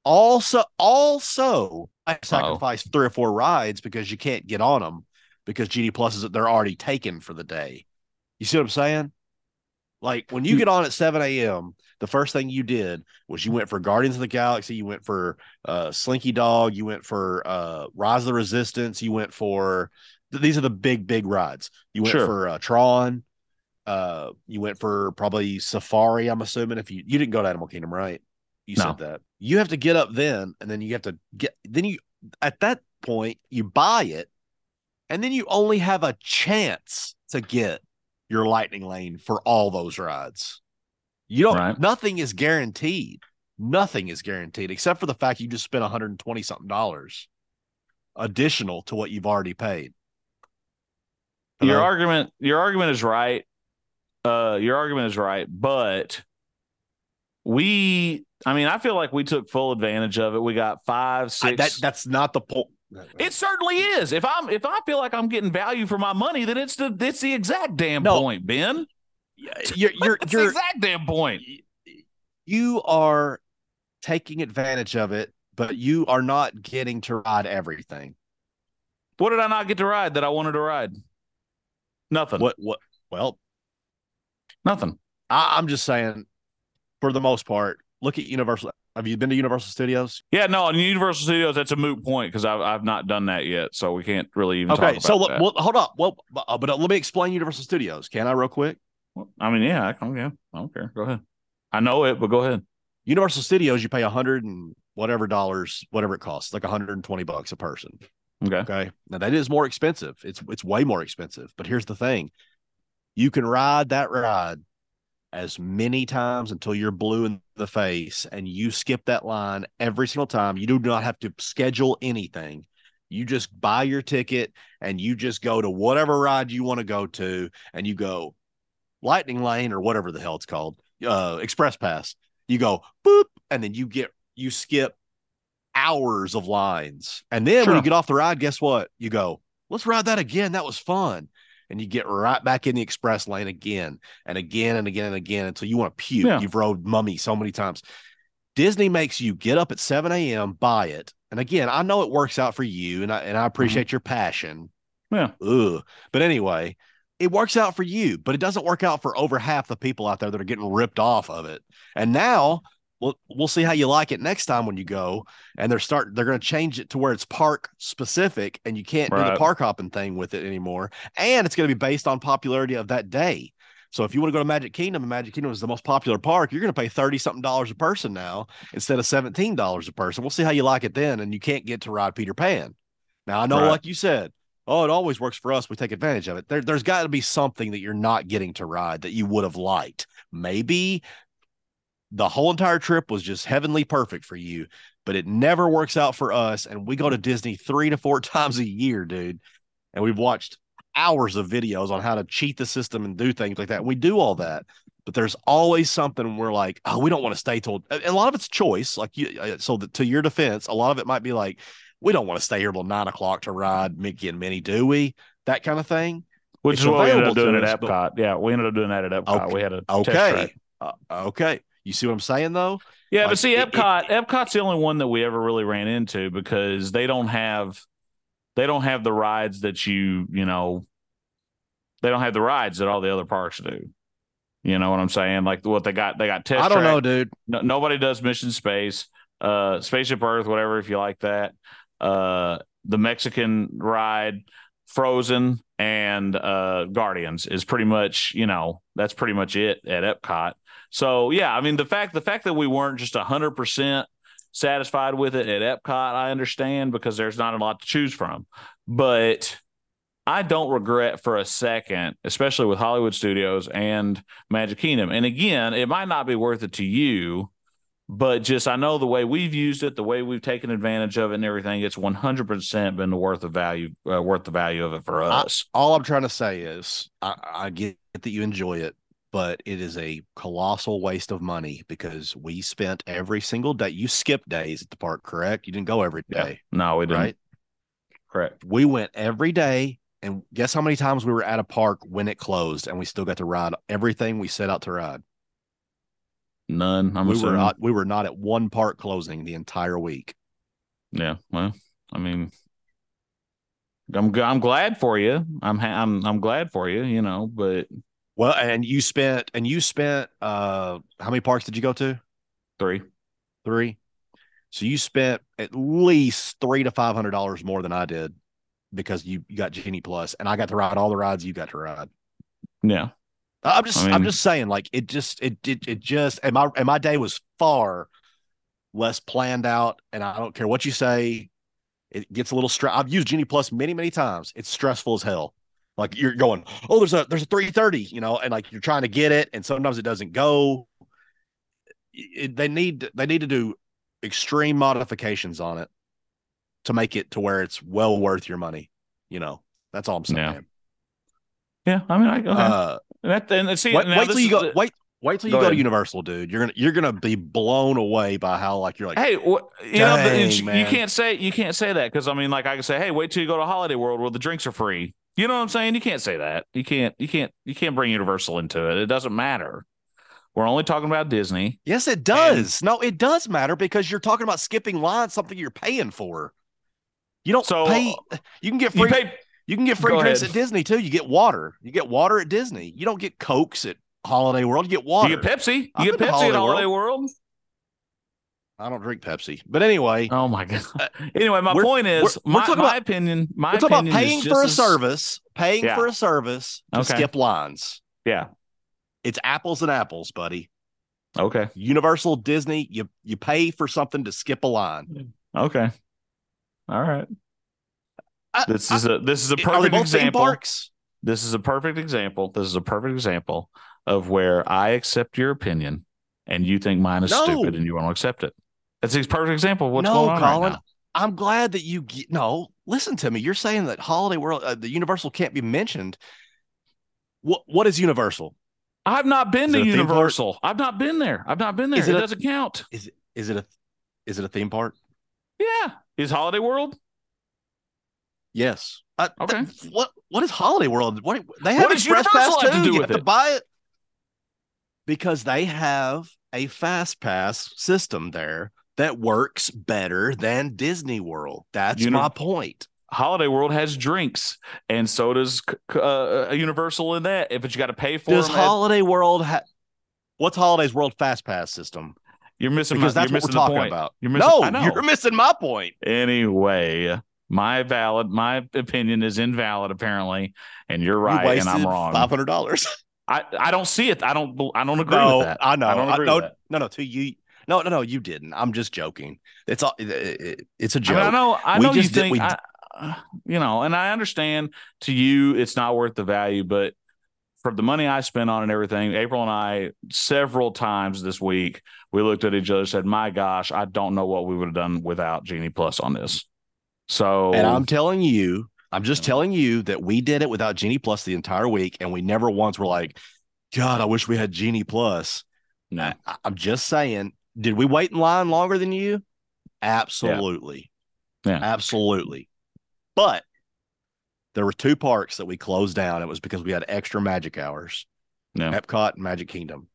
Also, also, I sacrifice three or four rides because you can't get on them because Genie Plus is they're already taken for the day. You see what I'm saying? Like when you mm. get on at 7 a.m., the first thing you did was you went for Guardians of the Galaxy, you went for uh, Slinky Dog, you went for uh, Rise of the Resistance, you went for these are the big, big rides. You went Sure. for uh, Tron, uh, you went for probably Safari. I'm assuming if you you didn't go to Animal Kingdom, right? You No. said that you have to get up then, and then you have to get then you at that point you buy it, and then you only have a chance to get your lightning lane for all those rides. You don't Right. nothing is guaranteed. Nothing is guaranteed except for the fact you just spent 120 something dollars additional to what you've already paid. Your argument your argument is right. Uh your argument is right, but we I mean, I feel like we took full advantage of it. We got five, I- six. that that's not the point. it certainly is. If I'm if I feel like I'm getting value for my money, then it's the it's the exact damn No. point, Ben. You're (laughs) you're the you're exact damn point. you are taking advantage of it, but you are not getting to ride everything. What did I not get to ride that I wanted to ride? Nothing. What what well, Nothing. I, I'm just saying, for the most part, look at Universal. Have you been to Universal Studios? Yeah, no, in Universal Studios, that's a moot point because I've I've not done that yet, so we can't really even talk Okay, about so look, well, hold up. Well, but, uh, but uh, let me explain Universal Studios. Can I, real quick? I mean, yeah, I can, yeah, I don't care. Go ahead. I know it, but go ahead. Universal Studios, you pay a hundred and whatever dollars, whatever it costs, like 120 bucks a person. Okay. Okay. Now that is more expensive. It's it's way more expensive. But here's the thing. You can ride that ride as many times until you're blue in the face and you skip that line every single time. You do not have to schedule anything. You just buy your ticket and you just go to whatever ride you want to go to and you go lightning lane or whatever the hell it's called. Uh express pass. You go boop and then you get you skip hours of lines. And then Sure. when you get off the ride, guess what? You go, let's ride that again. That was fun. And you get right back in the express lane again and again and again and again until you want to puke. Yeah. You've rode mummy so many times. Disney makes you get up at 7 a.m., buy it. And again, I know it works out for you and I and I appreciate your passion. Yeah. Ugh. But anyway, it works out for you, but it doesn't work out for over half the people out there that are getting ripped off of it. And now we'll we'll see how you like it next time when you go. And they're start they're going to change it to where it's park specific, and you can't do the park hopping thing with it anymore. And it's going to be based on popularity of that day. So if you want to go to Magic Kingdom, and Magic Kingdom is the most popular park, you're going to pay thirty something dollars a person now instead of seventeen dollars a person. We'll see how you like it then, and you can't get to ride Peter Pan. Now I know, Right. like you said, oh, it always works for us. We take advantage of it. There, there's got to be something that you're not getting to ride that you would have liked. Maybe the whole entire trip was just heavenly perfect for you, but it never works out for us. And we go to Disney three to four (laughs) times a year, dude. And we've watched hours of videos on how to cheat the system and do things like that. We do all that, but there's always something we're like, oh, we don't want to stay told. A lot of it's choice. Like you, uh, so that to your defense, a lot of it might be like, we don't want to stay here till nine o'clock to ride Mickey and Minnie, do we? That kind of thing. Which It's is what we ended up doing to at us, but- Epcot. Yeah, we ended up doing that at Epcot. Okay. We had a Okay. Uh, okay. You see what I'm saying though? Yeah, Like, but see, it- it- Epcot, Epcot's the only one that we ever really ran into because they don't have, they don't have the rides that you, you know, they don't have the rides that all the other parks do. You know what I'm saying? Like what they got, they got test. I don't track. know, dude. No, nobody does Mission Space, uh, Spaceship Earth, whatever. If you like that, uh, the Mexican ride, Frozen, and uh, Guardians is pretty much, you know, that's pretty much it at Epcot. So yeah, I mean the fact the fact that we weren't just hundred percent satisfied with it at Epcot, I understand because there's not a lot to choose from, but. I don't regret for a second, especially with Hollywood Studios and Magic Kingdom. And again, it might not be worth it to you, but just I know the way we've used it, the way we've taken advantage of it, and everything. It's one hundred percent been worth the value, uh, worth the value of it for us. All I'm trying to say is I, I get that you enjoy it, but it is a colossal waste of money because we spent every single day. You skipped days at the park, correct? You didn't go every day. Yeah. no, we didn't. right? Correct. We went every day. And guess how many times we were at a park when it closed and we still got to ride everything we set out to ride? None. I'm we assuming. were not, we were not at one park closing the entire week. Yeah. Well, I mean, I'm I'm glad for you. I'm ha- I'm I'm glad for you. You know, but Well, and you spent and you spent uh how many parks did you go to? three. Three. So you spent at least three to five hundred dollars more than I did because you, you got Genie Plus, and I got to ride all the rides you got to ride. Yeah. I'm just I I am just saying, like it just it it it just and my and my day was far less planned out, and I don't care what you say. It gets a little stress. I've used Genie Plus many many times. It's stressful as hell. Like you're going, oh, there's a there's a 330, you know, and like you're trying to get it, and sometimes it doesn't go. It, they need they need to do extreme modifications on it to make it to where it's well worth your money. You know, that's all I'm saying. Yeah. Yeah. I mean, I okay. Uh, that, and see, wait, wait till you go. Wait, wait till you Go go, to. Universal, dude. You're gonna you're gonna be blown away by how like you're like. Hey, wh- you know, the- you can't say you can't say that because I mean, like I can say, hey, wait till you go to Holiday World where the drinks are free. You know what I'm saying? You can't say that. You can't. You can't. You can't bring Universal into it. It doesn't matter. We're only talking about Disney. Yes, it does. no, it does matter because you're talking about skipping lines, something you're paying for. You don't So, pay. You can get You free. pay. You can get free Go drinks ahead. at Disney too. You get water. You get water at Disney. You don't get cokes at Holiday World. You get water. You get Pepsi. I've You get been to Pepsi at Holiday Holiday World. I don't drink Pepsi, but anyway, Oh my god. Uh, (laughs) anyway, my point is, we're- we're my, my about- opinion. My we're about opinion is paying for a as- service, paying Yeah. for a service to Okay. skip lines. Yeah. It's apples and apples, buddy. Okay. Universal, Disney, you you pay for something to skip a line. Okay. All right. I- This is a this is a perfect example. This is a perfect example. This is a perfect example of where I accept your opinion and you think mine is No. stupid and you want to accept it. That's a perfect example of what's no, going on Collin. right. I'm glad that you get, no. Listen to me. You're saying that Holiday World, uh, the Universal can't be mentioned. What what is Universal? I've not been Is to park? Universal. I've not been there. I've not been there. Is It, it a- doesn't count. Is it is it a is it a theme park? Yeah. Is Holiday World? Yes. Uh, Okay. th- what what is Holiday World? What they have What does Express Pass have to do you with have to it? buy it because they have a fast pass system there that works better than Disney World. That's Uni- my point. Holiday World has drinks, and so does c- c- uh, Universal in that. If you got to pay for Does them, at- Holiday World ha- What's Holiday's World Fast Pass system? you're missing Because my, that's you're what we're missing talking point. about. You're missing, No, you're missing my point. Anyway, my valid, my opinion is invalid apparently, and you're You right, and I'm wrong. Five hundred dollars. I, I don't see it. I don't. I don't agree No, with that. I know. I don't agree no, with that. no, no. To you, no, no, no. You didn't. I'm just joking. It's all. it- it- it's a I, joke. mean, I know. I We know you did- think. we I, you know, and I understand to you it's not worth the value, but for the money I spent on and everything, April and I several times this week we looked at each other and said, "My gosh, I don't know what we would have done without Genie Plus on this." So And I'm telling you, I'm just telling you that we did it without Genie Plus the entire week, and we never once were like, God, I wish we had Genie Plus. no, I, I'm just saying, did we wait in line longer than you? Absolutely. Yeah. Absolutely. But there were two parks that we closed down. It was because we had extra magic hours. Yeah. Epcot and Magic Kingdom.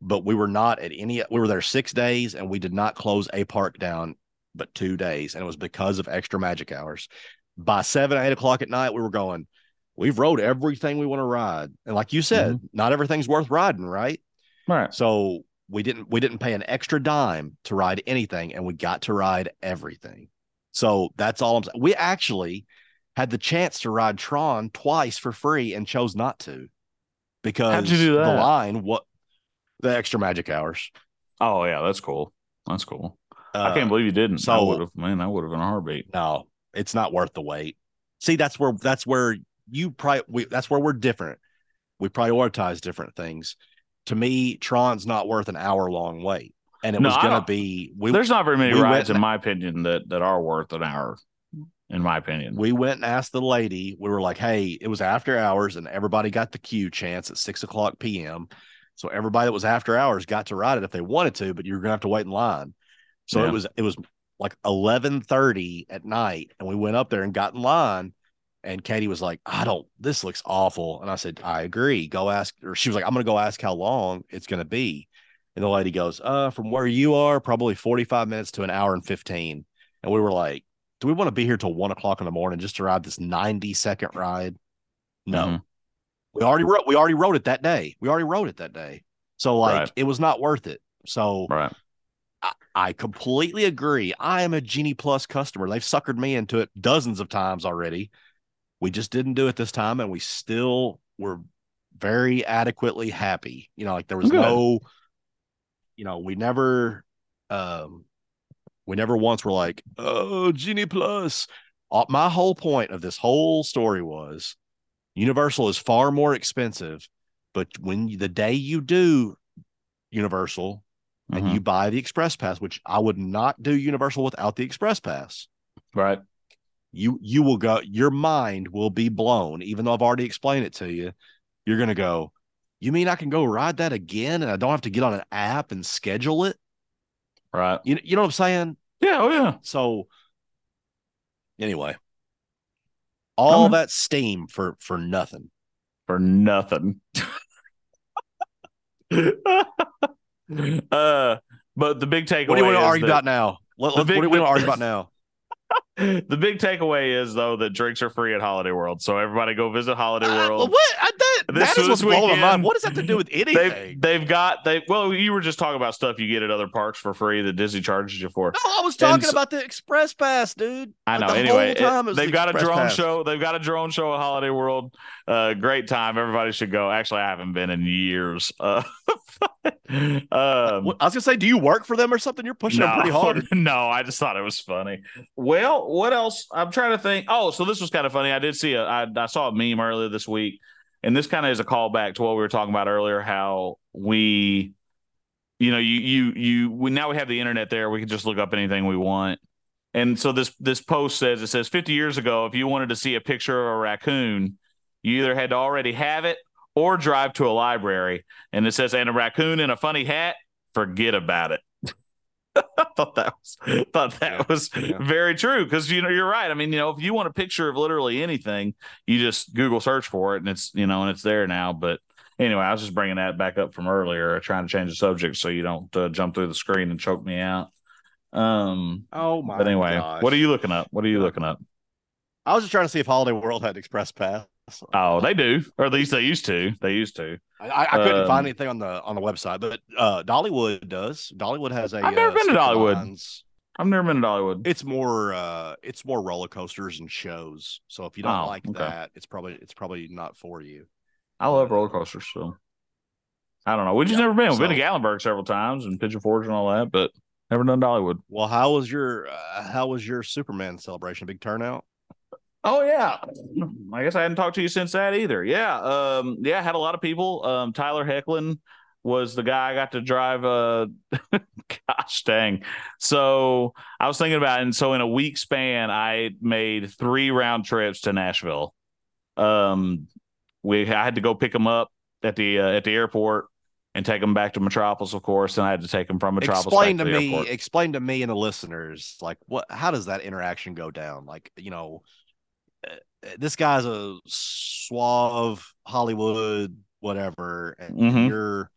But we were not at any we were there six days and we did not close a park down but two days. And it was because of extra magic hours. By seven, eight o'clock at night, we were going, we've rode everything we want to ride. And like you said, mm-hmm. not everything's worth riding, right? right. So we didn't we didn't pay an extra dime to ride anything, and we got to ride everything. So that's all I'm saying. We actually had the chance to ride Tron twice for free and chose not to because How'd you do the line what the extra magic hours. Oh yeah, that's cool. That's cool. Uh, I can't believe you didn't. so- I would have. Man, I would have been a heartbeat. no, it's not worth the wait. See, that's where that's where you pri we that's where we're different. We prioritize different things. To me, Tron's not worth an hour long wait. And it No, was gonna be we There's not very many we rides, in my opinion, that that are worth an hour. In my opinion, we went and asked the lady. We were like, "Hey, it was after hours, and everybody got the queue chance at six o'clock p.m. So everybody that was after hours got to ride it if they wanted to, but you're gonna have to wait in line." So Yeah. it was it was like eleven thirty at night, and we went up there and got in line. And Katie was like, "I don't. This looks awful." And I said, "I agree. Go ask." Or she was like, "I'm gonna go ask how long it's gonna be." And the lady goes, uh, from where you are, probably 45 minutes to an hour and 15. And we were like, do we want to be here till one o'clock in the morning just to ride this 90 second ride? No. Mhm. We already wrote we already wrote it that day. We already wrote it that day. So like Right. it was not worth it. So Right. I, completely agree. I am a Genie Plus customer. They've suckered me into it dozens of times already. We just didn't do it this time, and we still were very adequately happy. You know, like there was Good. no, you know, we never, um, we never once were like, oh, Genie Plus. Uh, my whole point of this whole story was Universal is far more expensive, but when you, the day you do Universal, and Mhm. you buy the express pass which i would not do universal without the express pass right. you you will go your mind will be blown even though i've already explained it to you you're going to go you mean i can go ride that again and i don't have to get on an app and schedule it Right. you, you know what i'm saying Yeah. Oh yeah. so anyway all that steam for for nothing For nothing. (laughs) (laughs) uh, but the big takeaway. what do you want to argue about now Let, let, big- what do we want to argue about (laughs) now The big takeaway is though that drinks are free at Holiday World, so everybody go visit Holiday Uh, World. what I, that, This- that is what's this blowing my mind what does that have to do with (laughs) anything They've they've got they well you were just talking about stuff you get at other parks for free that Disney charges you for. No, I was talking so- about the express pass, dude. I Like, know. the Anyway, it- they've the got a drone pass. show. They've got a drone show at Holiday World. Uh, great time. Everybody should go. Actually, I haven't been in years. Uh, (laughs) um, I was gonna say, do you work for them or something? You're pushing them pretty hard. (laughs) No, I just thought it was funny. Well, what else? I'm trying to think. Oh, so this was kind of funny. I did see a. I, I saw a meme earlier this week, and this kind of is a callback to what we were talking about earlier. How we, you know, you you you. We now we have the internet there. We can just look up anything we want. And so this this post says it says 50 years ago, if you wanted to see a picture of a raccoon, you either had to already have it or drive to a library. And it says, and a raccoon in a funny hat, forget about it. (laughs) I thought that was thought that Yeah, was yeah. very true because you know you're right. I mean, you know, if you want a picture of literally anything, you just Google search for it and it's you know and it's there now. But anyway, I was just bringing that back up from earlier, trying to change the subject so you don't uh, jump through the screen and choke me out. Um, Oh my! but anyway, gosh. what are you looking up? What are you looking up? I was just trying to see if Holiday World had express pass. Oh, they do, or at least they used to. They used to. I, I, I couldn't Um, find anything on the on the website, but uh, Dollywood does. Dollywood has a. I've never uh, been to Dollywood. Lines. I've never been to Dollywood. It's more uh it's more roller coasters and shows. So if you don't Oh, like okay. that, it's probably it's probably not for you. I love roller coasters, so I don't know. We just Yeah, never been. We've been to Gatlinburg several times and Pigeon Forge and all that, but never done Dollywood. Well, how was your uh, how was your Superman celebration? Big turnout. Oh yeah. I guess I hadn't talked to you since that either. Yeah. Um, yeah, had a lot of people. Um, Tyler Hoechlin was the guy I got to drive uh (laughs) gosh dang. So I was thinking about it, and so in a week span I made three round trips to Nashville. Um we I had to go pick him up at the uh, at the airport and take him back to Metropolis, of course, and I had to take him from Metropolis. explain to the me airport. explain to me and the listeners like what how does that interaction go down like you know this guy's a suave hollywood whatever and Mhm. you're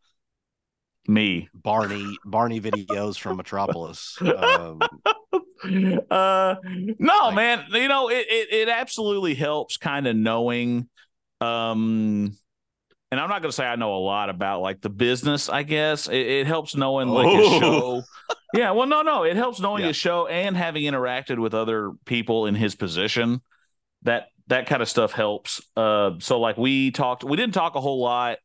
me. barney barney videos from metropolis um, (laughs) uh no Like- man you know it it, it absolutely helps kind of knowing um and i'm not gonna say i know a lot about like the business i guess it, it helps knowing like a Oh. show yeah well no no it helps knowing Yeah. a show and having interacted with other people in his position that that kind of stuff helps uh so like we talked we didn't talk a whole lot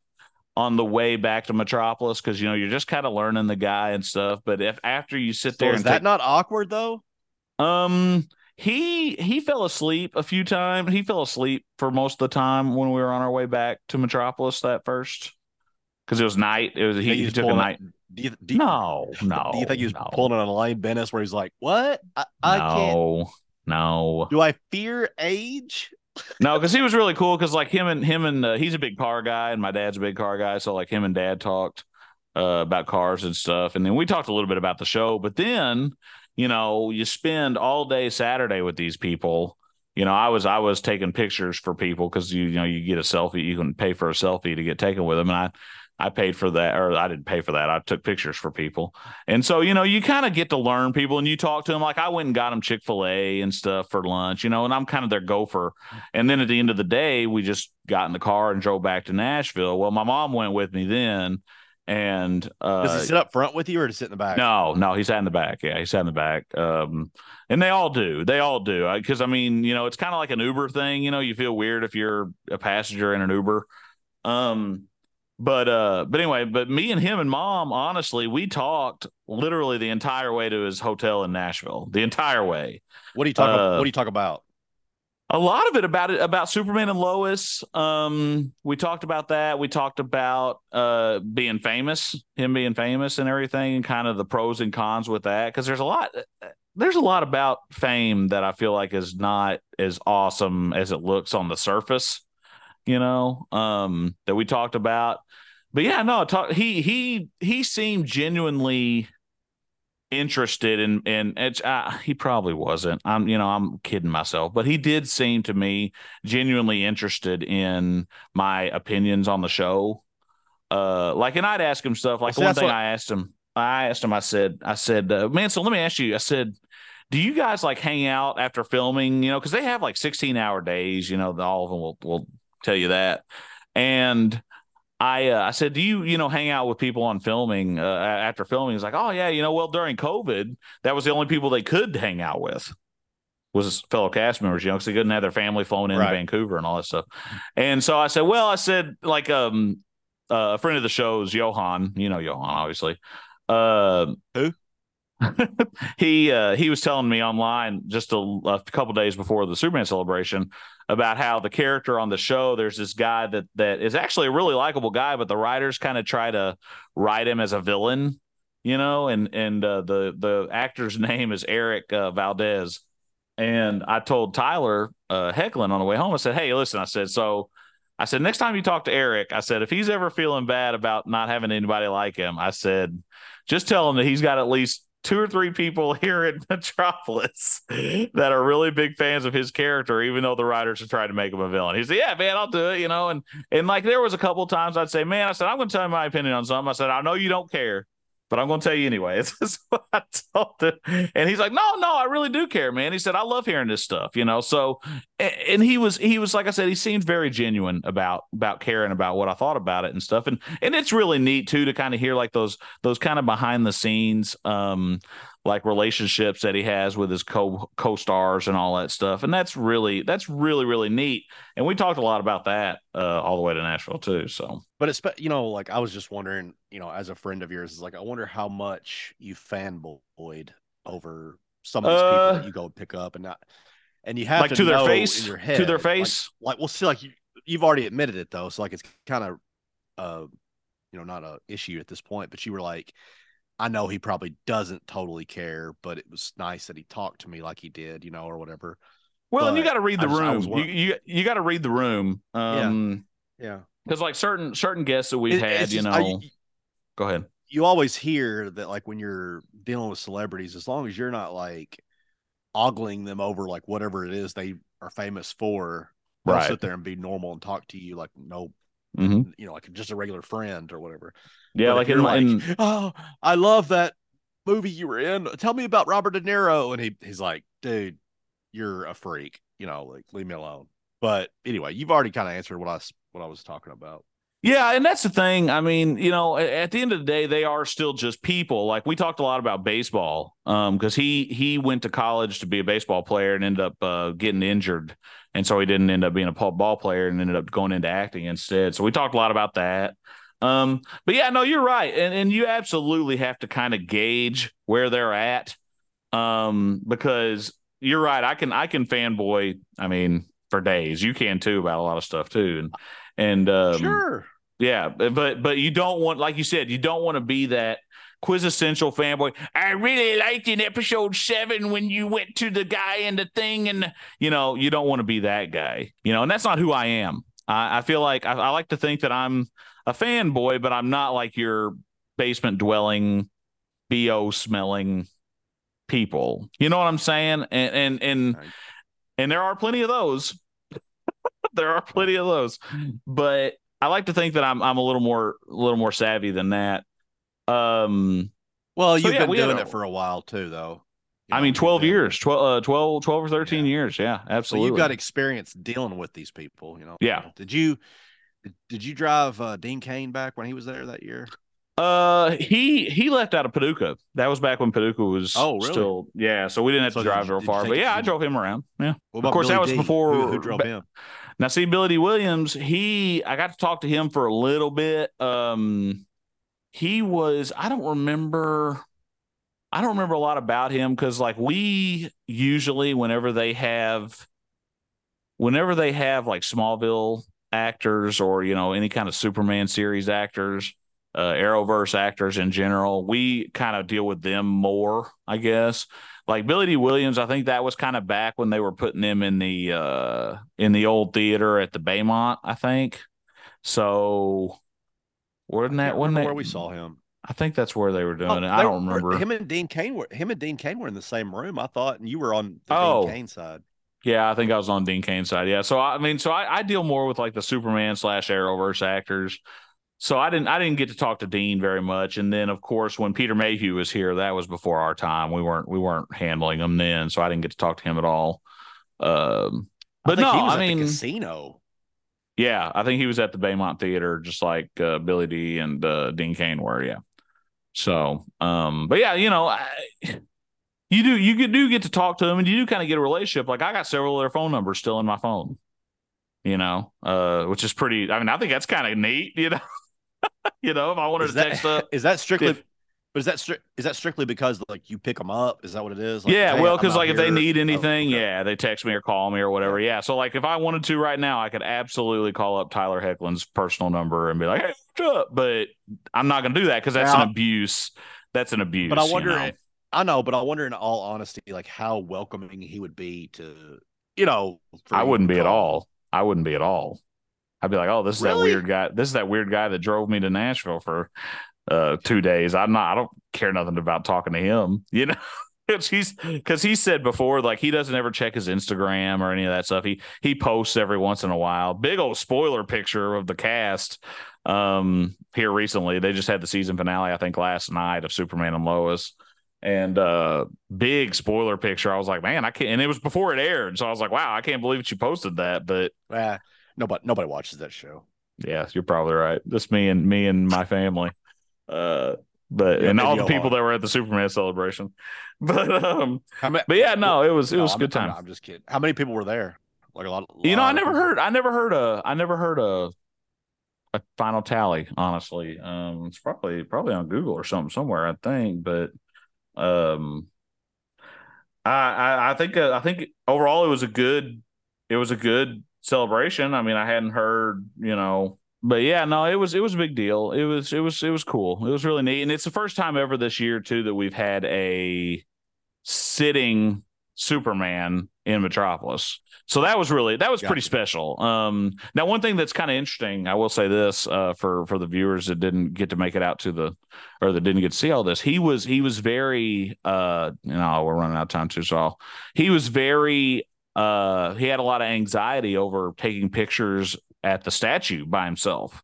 on the way back to metropolis because you know you're just kind of learning the guy and stuff but if after you sit so there is that take not awkward though um, he he fell asleep a few times. He fell asleep for most of the time when we were on our way back to Metropolis that first, because it was night. It was he, he took a night. do you, do you, No, no. (laughs) do you think he was no, pulling on Elaine Benes where he's like what i, I can't No, do i fear age no, because he was really cool. Because like him and him and uh, he's a big car guy, and my dad's a big car guy. So like him and dad talked uh, about cars and stuff, and then we talked a little bit about the show. But then, you know, you spend all day Saturday with these people. You know, I was I was taking pictures for people because you you know you get a selfie, you can pay for a selfie to get taken with them, and I I paid for that, or I didn't pay for that. I took pictures for people, and so you know, you kind of get to learn people, and you talk to them. Like I went and got them Chick Fil A and stuff for lunch, you know, and I'm kind of their gopher. And then at the end of the day, we just got in the car and drove back to Nashville. Well, my mom went with me then, and uh, Does he sit up front with you or does he sit in the back? no, no, he sat in the back. Yeah, he sat in the back. Um, and they all do. They all do. Because I mean, you know, it's kind of like an Uber thing. You know, you feel weird if you're a passenger in an Uber. Um, but uh, but anyway, but me and him and mom, honestly, we talked literally the entire way to his hotel in Nashville. The entire way. What do you talk? Uh, what do you talk about? A lot of it about it about Superman and Lois. Um, we talked about that. We talked about uh being famous, him being famous and everything, and kind of the pros and cons with that. Because there's a lot, there's a lot about fame that I feel like is not as awesome as it looks on the surface. You know, um, that we talked about. But yeah, no, talk, he he he seemed genuinely interested in in it's uh, he probably wasn't. I'm you know i'm kidding myself but he did seem to me genuinely interested in my opinions on the show. Uh like and i'd ask him stuff. Like See, one thing what- i asked him i asked him i said i said uh, man so let me ask you i said do you guys like hang out after filming you know because they have like 16 hour days you know all of them will, will tell you that and I uh, I said, do you you know hang out with people on filming uh, after filming? He's like, oh yeah, you know, well during COVID, that was the only people they could hang out with was fellow cast members, you know, because they couldn't have their family flown in Right. Vancouver and all that stuff. And so I said, well, I said like um uh, a friend of the show's Johan, you know Johan, obviously. Uh, Who? (laughs) he uh, he was telling me online just a, a couple days before the Superman celebration about how the character on the show there's this guy that that is actually a really likable guy, but the writers kind of try to write him as a villain, you know, and and uh, the the actor's (laughs) name is Erik uh, Valdez. And I told Tyler uh, Hoechlin on the way home, I said, "Hey, listen," I said, "So." I said, next time you talk to Erik, I said, if he's ever feeling bad about not having anybody like him, I said, just tell him that he's got at least two or three people (laughs) here in Metropolis that are really big fans of his character, even though the writers are trying to make him a villain. He said, Yeah, man, I'll do it, you know. And and like there was a couple times I'd say, Man, I said, I'm gonna tell you my opinion on something. I said, I know you don't care, but I'm gonna tell you anyway. (laughs) This is what I told him. And he's like, No, no, I really do care, man. He said, I love hearing this stuff, you know. So and he was he was like I said, he seemed very genuine about about caring about what I thought about it and stuff. And and it's really neat too to kind of hear like those those kind of behind the scenes um like relationships that he has with his co co-stars and all that stuff. And that's really that's really really neat. And we talked a lot about that uh all the way to Nashville too. So But it's you know, like I was just wondering, you know, as a friend of yours, is like I wonder how much you fanboyed over some of these Uh, people that you go pick up and not and you have like to, to, their face in your head to their like- face. Like, we'll see, like you, you've already admitted it though, so like it's kind of uh you know, not a issue at this point, but you were like, I know he probably doesn't totally care, but it was nice that he talked to me like he did, you know, or whatever. well, and you got to read the just- room. You you, you got to read the room. Um Yeah. because like certain certain guests that we've It- had, you know. I- go ahead. you always hear that like when you're dealing with celebrities, as long as you're not like ogling them over like whatever it is they are famous for, they'll Right. sit there and be normal and talk to you like no, hmm you know, like just a regular friend or whatever. Yeah, But like in, in (laughs) oh, I love that movie you were in. Tell me about Robert De Niro, and he he's like, dude, you're a freak. You know, like leave me alone. But anyway, you've already kind of answered what I what I was talking about. Yeah, and that's the thing. I mean, you know, at the end of the day, they are still just people. Like we talked a lot about baseball, um, because he he went to college to be a baseball player and ended up uh, getting injured, and so he didn't end up being a ball player and ended up going into acting instead. So we talked a lot about that. Um, but yeah, no, you're right, and and you absolutely have to kind of gauge where they're at, um, because you're right. I can I can fanboy. I mean, for days. You can too about a lot of stuff too, and and um, sure. Yeah, but but you don't want, like you said, you don't want to be that quintessential fanboy. I really liked in episode seven when you went to the guy and the thing, and you know, you don't want to be that guy, you know, and that's not who I am. I, I feel like I, I like to think that I'm a fanboy, but I'm not like your basement dwelling, bo smelling people. You know what I'm saying? And and and and there are plenty of those. (laughs) there are plenty of those, but I like to think that I'm I'm a little more a little more savvy than that. Um, Well, you've yeah, been doing it for a while too, though. You I mean, 12 been- years, 12, uh, 12, 12 or 13 Yeah. years. Yeah, So absolutely. you've got experience dealing with these people, you know. Yeah. Did you did, you drive uh, Dean Cain back when he was there that year? Uh, he he left out of Paducah. That was back when Paducah was Oh, really? still yeah. So we didn't have So to drive very far, but yeah, I drove him around. Yeah. What about course, that was D? before- who, who drove ba- him. Now, see, Billy. Williams, he I got to talk to him for a little bit. Um, he was I don't remember. I don't remember a lot about him because like we usually whenever they have whenever they have like Smallville actors or you know any kind of Superman series actors, uh, Arrowverse actors in general, we kind of deal with them more, I guess. Like Billy Dee Williams, I think that was kind of back when they were putting him in the uh, in the old theater at the Baymont, I think. So, wasn't that wasn't that where we saw him? I think that's where they were doing Oh, it. I don't were- remember. Him and Dean Cain were him and Dean Cain were in the same room. I thought, and you were on the Oh. Dean Cain side. Yeah, I think I was on Dean Cain's side. Yeah, so I mean, so I, I deal more with like the Superman slash Arrowverse actors. So I didn't I didn't get to talk to Dean very much. And then of course when Peter Mayhew was here, that was before our time. We weren't we weren't handling him then, so I didn't get to talk to him at all. Um, I but think no, he was I mean, the casino. yeah, I think he was at the Baymont Theater, just like uh, Billy Dee and uh, Dean Cain were. Yeah. So, um, but yeah, you know, I, you do you do get to talk to them, and you do kind of get a relationship. Like I got several of their phone numbers still in my phone. You know, uh, which is pretty. I mean, I think that's kind of neat. You know, (laughs) you know, if I wanted Is to that, text up. (laughs) is that strictly? if- but is that stri- is that strictly because like you pick them up? Is that what it is? Like, yeah, hey, well, because like if they here- need Oh, anything, okay. yeah, they text me or call me or whatever. Yeah. So like if I wanted to right now, I could absolutely call up Tyler Hoechlin's personal number and be like, "Hey, what's up?" But I'm not going to do that because that's Now- an abuse. That's an abuse. But I you wonder. know? I know, but I wonder, in all honesty, like how welcoming he would be to, you know. I wouldn't be at all. I wouldn't be at all. I'd be like, "Oh, this is that weird guy. This is that weird guy that drove me to Nashville for uh two days. I'm not. I don't care nothing about talking to him. (laughs) You know." He's because he said before, like he doesn't ever check his Instagram or any of that stuff. He he posts every once in a while. Big old spoiler picture of the cast um here recently. They just had the season finale, I think, last night of Superman and Lois. And uh big spoiler picture. I was like, man, I can't and it was before it aired. So I was like, wow, I can't believe that you posted that. But Ah, nobody, nobody watches that show. yeah, you're probably right. Just me and me and my family. Uh but Yeah, and all the people lot. that were at the Superman celebration. (laughs) But um many, but yeah, no, it was it No, was a I'm- good I'm- time. I'm, just kidding. How many people were there? Like a lot. You know, I never people? heard I never heard a I never heard a a final tally, honestly. Um it's probably probably on Google or something somewhere, I think, but um I I, I think uh, I think overall it was a good it was a good celebration. I mean, I hadn't heard, you know, but yeah, no, it was it was a big deal. It was it was it was cool. It was really neat, and it's the first time ever this year too that we've had a sitting Superman in Metropolis. So that was really that was pretty special. Um, now one thing that's kind of interesting, I will say this uh, for for the viewers that didn't get to make it out to the or that didn't get to see all this, he was he was very uh, you know we're running out of time too, so I'll, he was very uh, he had a lot of anxiety over taking pictures at the statue by himself,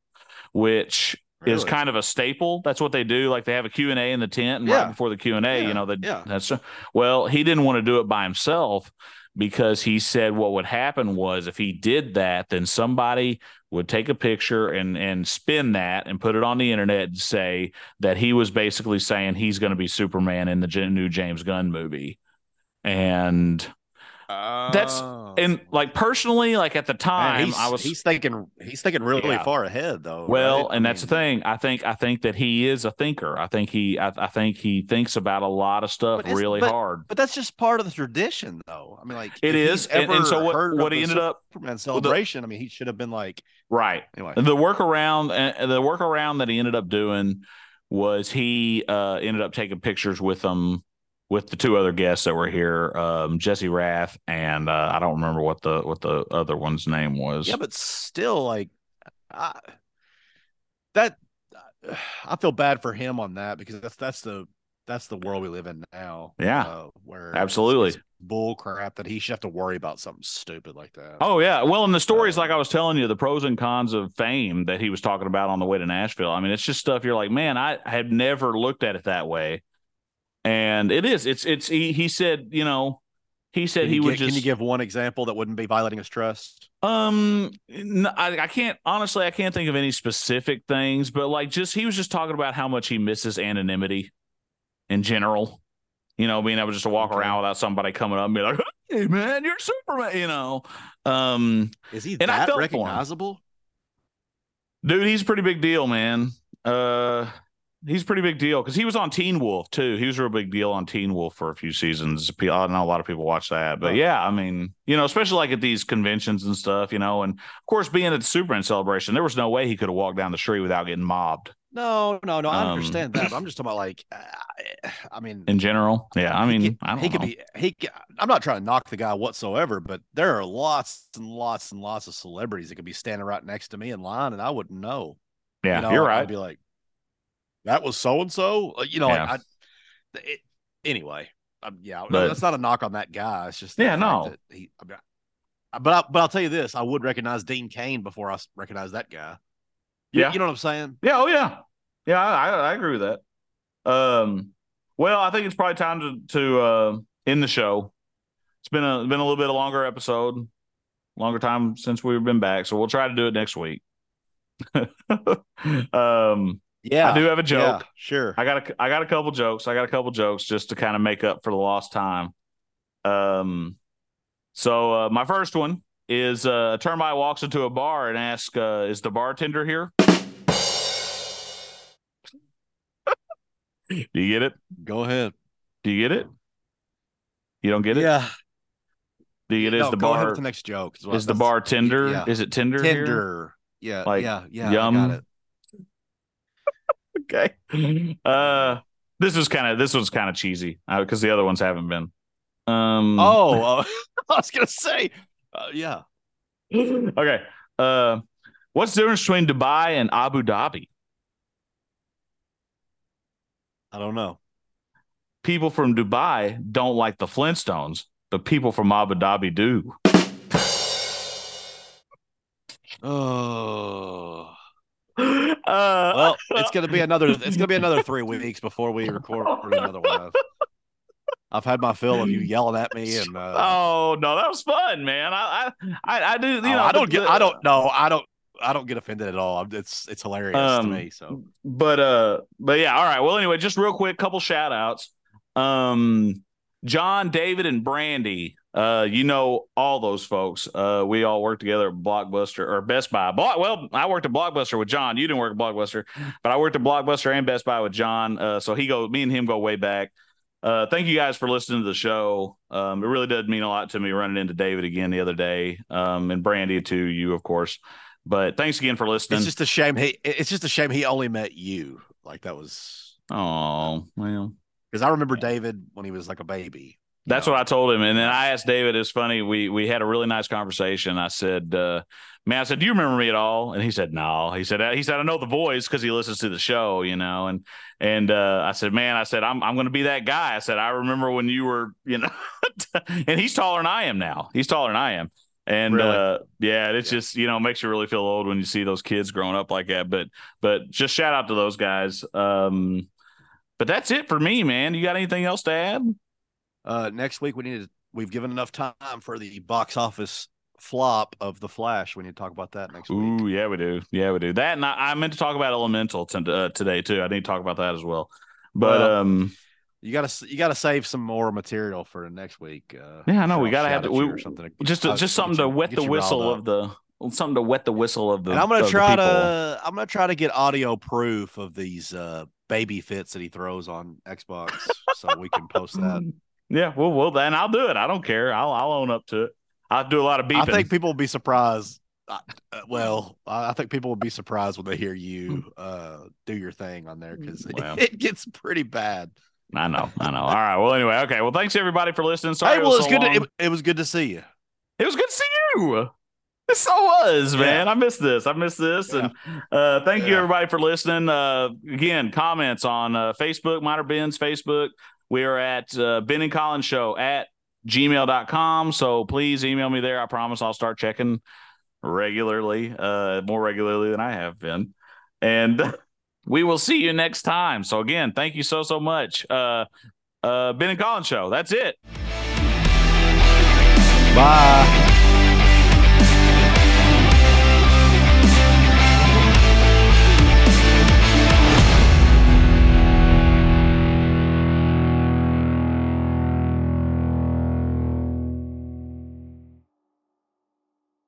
which is kind of a staple. That's what they do. Like they have a Q and A in the tent, and Yeah. right before the Q and A, you know, they, Yeah. that's well, he didn't want to do it by himself because he said what would happen was if he did that, then somebody would take a picture and and spin that and put it on the internet and say that he was basically saying he's going to be Superman in the new James Gunn movie, and That's- Oh. and like personally, like at the time, he's, I was he's thinking he's thinking really Yeah. far ahead though. Well, right? And that's the mean, thing. I think I think that he is a thinker. I think he I, I think he thinks about a lot of stuff But really but- hard. But that's just part of the tradition, though. I mean, like it is. and, and so what what he the ended up Superman celebration. I mean, he should have been like right. anyway. The workaround uh, the workaround that he ended up doing was he uh ended up taking pictures with them with the two other guests that were here, um, Jesse Rath and uh, I don't remember what the what the other one's name was. Yeah, but still, like I, that, I feel bad for him on that because that's that's the that's the world we live in now. Yeah. uh, where Absolutely. it's, it's bull crap that he should have to worry about something stupid like that. Oh yeah. Well, and the stories, Uh, like I was telling you, the pros and cons of fame that he was talking about on the way to Nashville. I mean, it's just stuff you're like, man, I had never looked at it that way. And it is. It's it's he, he said, you know, he said he would gi- just Can you give one example that wouldn't be violating his trust? Um, I. I can't honestly. I can't think of any specific things, but like, just he was just talking about how much he misses anonymity in general. You know, being able just to walk Okay. around without somebody coming up and be like, "Hey, man, you're Superman." You know, um, Is he that recognizable? dude, he's a pretty big deal, man. Uh, he's a pretty big deal because he was on Teen Wolf too. He was a real big deal on Teen Wolf for a few seasons. I know a lot of people watch that, but yeah, I mean, you know, especially like at these conventions and stuff, you know, and of course, being at the Superman celebration, there was no way he could have walked down the street without getting mobbed. No, no, no. I Um, understand that. But I'm (clears throat) just talking about like, uh, I mean, In general, yeah, I mean, could- I don't he could be. He. I'm not trying to knock the guy whatsoever, but there are lots and lots and lots of celebrities that could be standing right next to me in line, and I wouldn't know. yeah, you know, you're I'd right. be like, that was so and so. You know, Yeah. like I. It, anyway, um, yeah, But- that's not a knock on that guy. It's just Yeah, no. He, I mean, I- but I, but I'll tell you this: I would recognize Dean Cain before I recognize that guy. You- Yeah. you know what I'm saying? Yeah, oh yeah, yeah, I, I I agree with that. Um, well, I think it's probably time to to uh, end the show. It's been a been a little bit a longer episode, longer time since we've been back, so we'll try to do it next week. (laughs) um, Yeah, I do have a yeah, joke. sure. I got a I got a couple jokes. I got a couple jokes just to kind of make up for the lost time. Um, so uh, my first one is uh, a termite walks into a bar and asks, uh, "Is the bartender here?" (laughs) Do you get it? Go ahead. Do you get it? You don't get it? Yeah. Do you get it? Is No, the go ahead bar with the next joke. what- is the bartender? yeah. Is it Tinder? here? Yeah, Like, yeah, yeah. yum? I got it. Okay. Uh, this was kind of this was kind of cheesy because the other ones haven't been. Um. Oh, uh, (laughs) (laughs) I was gonna say, uh, yeah. okay. Uh, what's the difference between Dubai and Abu Dhabi? I don't know. People from Dubai don't like the Flintstones, but people from Abu Dhabi do. Oh, Uh, well, it's gonna be another. (laughs) It's gonna be another three weeks before we record another one. I've, had my fill of you yelling at me, and uh, oh no, that was fun, man. I I I, do. You oh, know, I don't get. I don't know. I don't. I don't get offended at all. It's it's hilarious Um, to me. So but uh but yeah all right well anyway just real quick couple shout outs um john david and brandy uh you know all those folks uh we all worked together at blockbuster or best buy Block, well i worked at blockbuster with john you didn't work at blockbuster but i worked at blockbuster and best buy with john uh so he go me and him go way back uh thank you guys for listening to the show um it really did mean a lot to me running into david again the other day um and brandy to you of course but thanks again for listening it's just a shame. He. It's just a shame he only met you. Like that was oh well because I remember David when he was like a baby. That's what I told him. And then I asked David, it's funny, we we had a really nice conversation. I said, uh, man, I said, Do you remember me at all? And he said, No. He said, he said, I know the voice because he listens to the show, you know. And and uh, I said, Man, I said, I'm I'm gonna be that guy. I said, I remember when you were, you know, (laughs) and he's taller than I am now. He's taller than I am. And Really? uh, yeah, it's Yeah. just you know makes you really feel old when you see those kids growing up like that. But but just shout out to those guys. Um, but that's it for me, man. You got anything else to add? Uh, next week we need to. We've given enough time for the box office flop of the Flash. We need to talk about that next week. Ooh, yeah, we do. Yeah, we do. That and I, I meant to talk about Elemental t- uh, today too. I need to talk about that as well. But Well, um, You gotta you gotta save some more material for next week. Uh, Yeah, I know, we gotta have to- we- something. just to, just something to wet the whistle of the something to wet the whistle of the. And I'm gonna try to I'm gonna try to get audio proof of these uh baby fits that he throws on Xbox so we can post that. (laughs) Yeah, well, well, then I'll do it. I don't care. I'll I'll own up to it. I'll do a lot of beeping. I think people will be surprised. Uh, uh, well, I I think people will be surprised when they hear you uh do your thing on there because (laughs) Well. it, gets pretty bad. I know. I know. All right. Well, anyway, okay. Well, thanks everybody for listening. Sorry, hey, it well, was it's so good. To, it, it was good to see you. it was good to see you. It so was, man. I missed this. I missed this. And uh, thank you everybody for listening. Uh, again, comments on uh, Facebook, Minor Ben's Facebook. We are at uh, Ben and Collin's Show at gmail.com. So please email me there. I promise I'll start checking regularly, uh, more regularly than I have been. And (laughs) we will see you next time. So again, thank you so, so much. Uh, uh, ben and Collin's Show. That's it. Bye.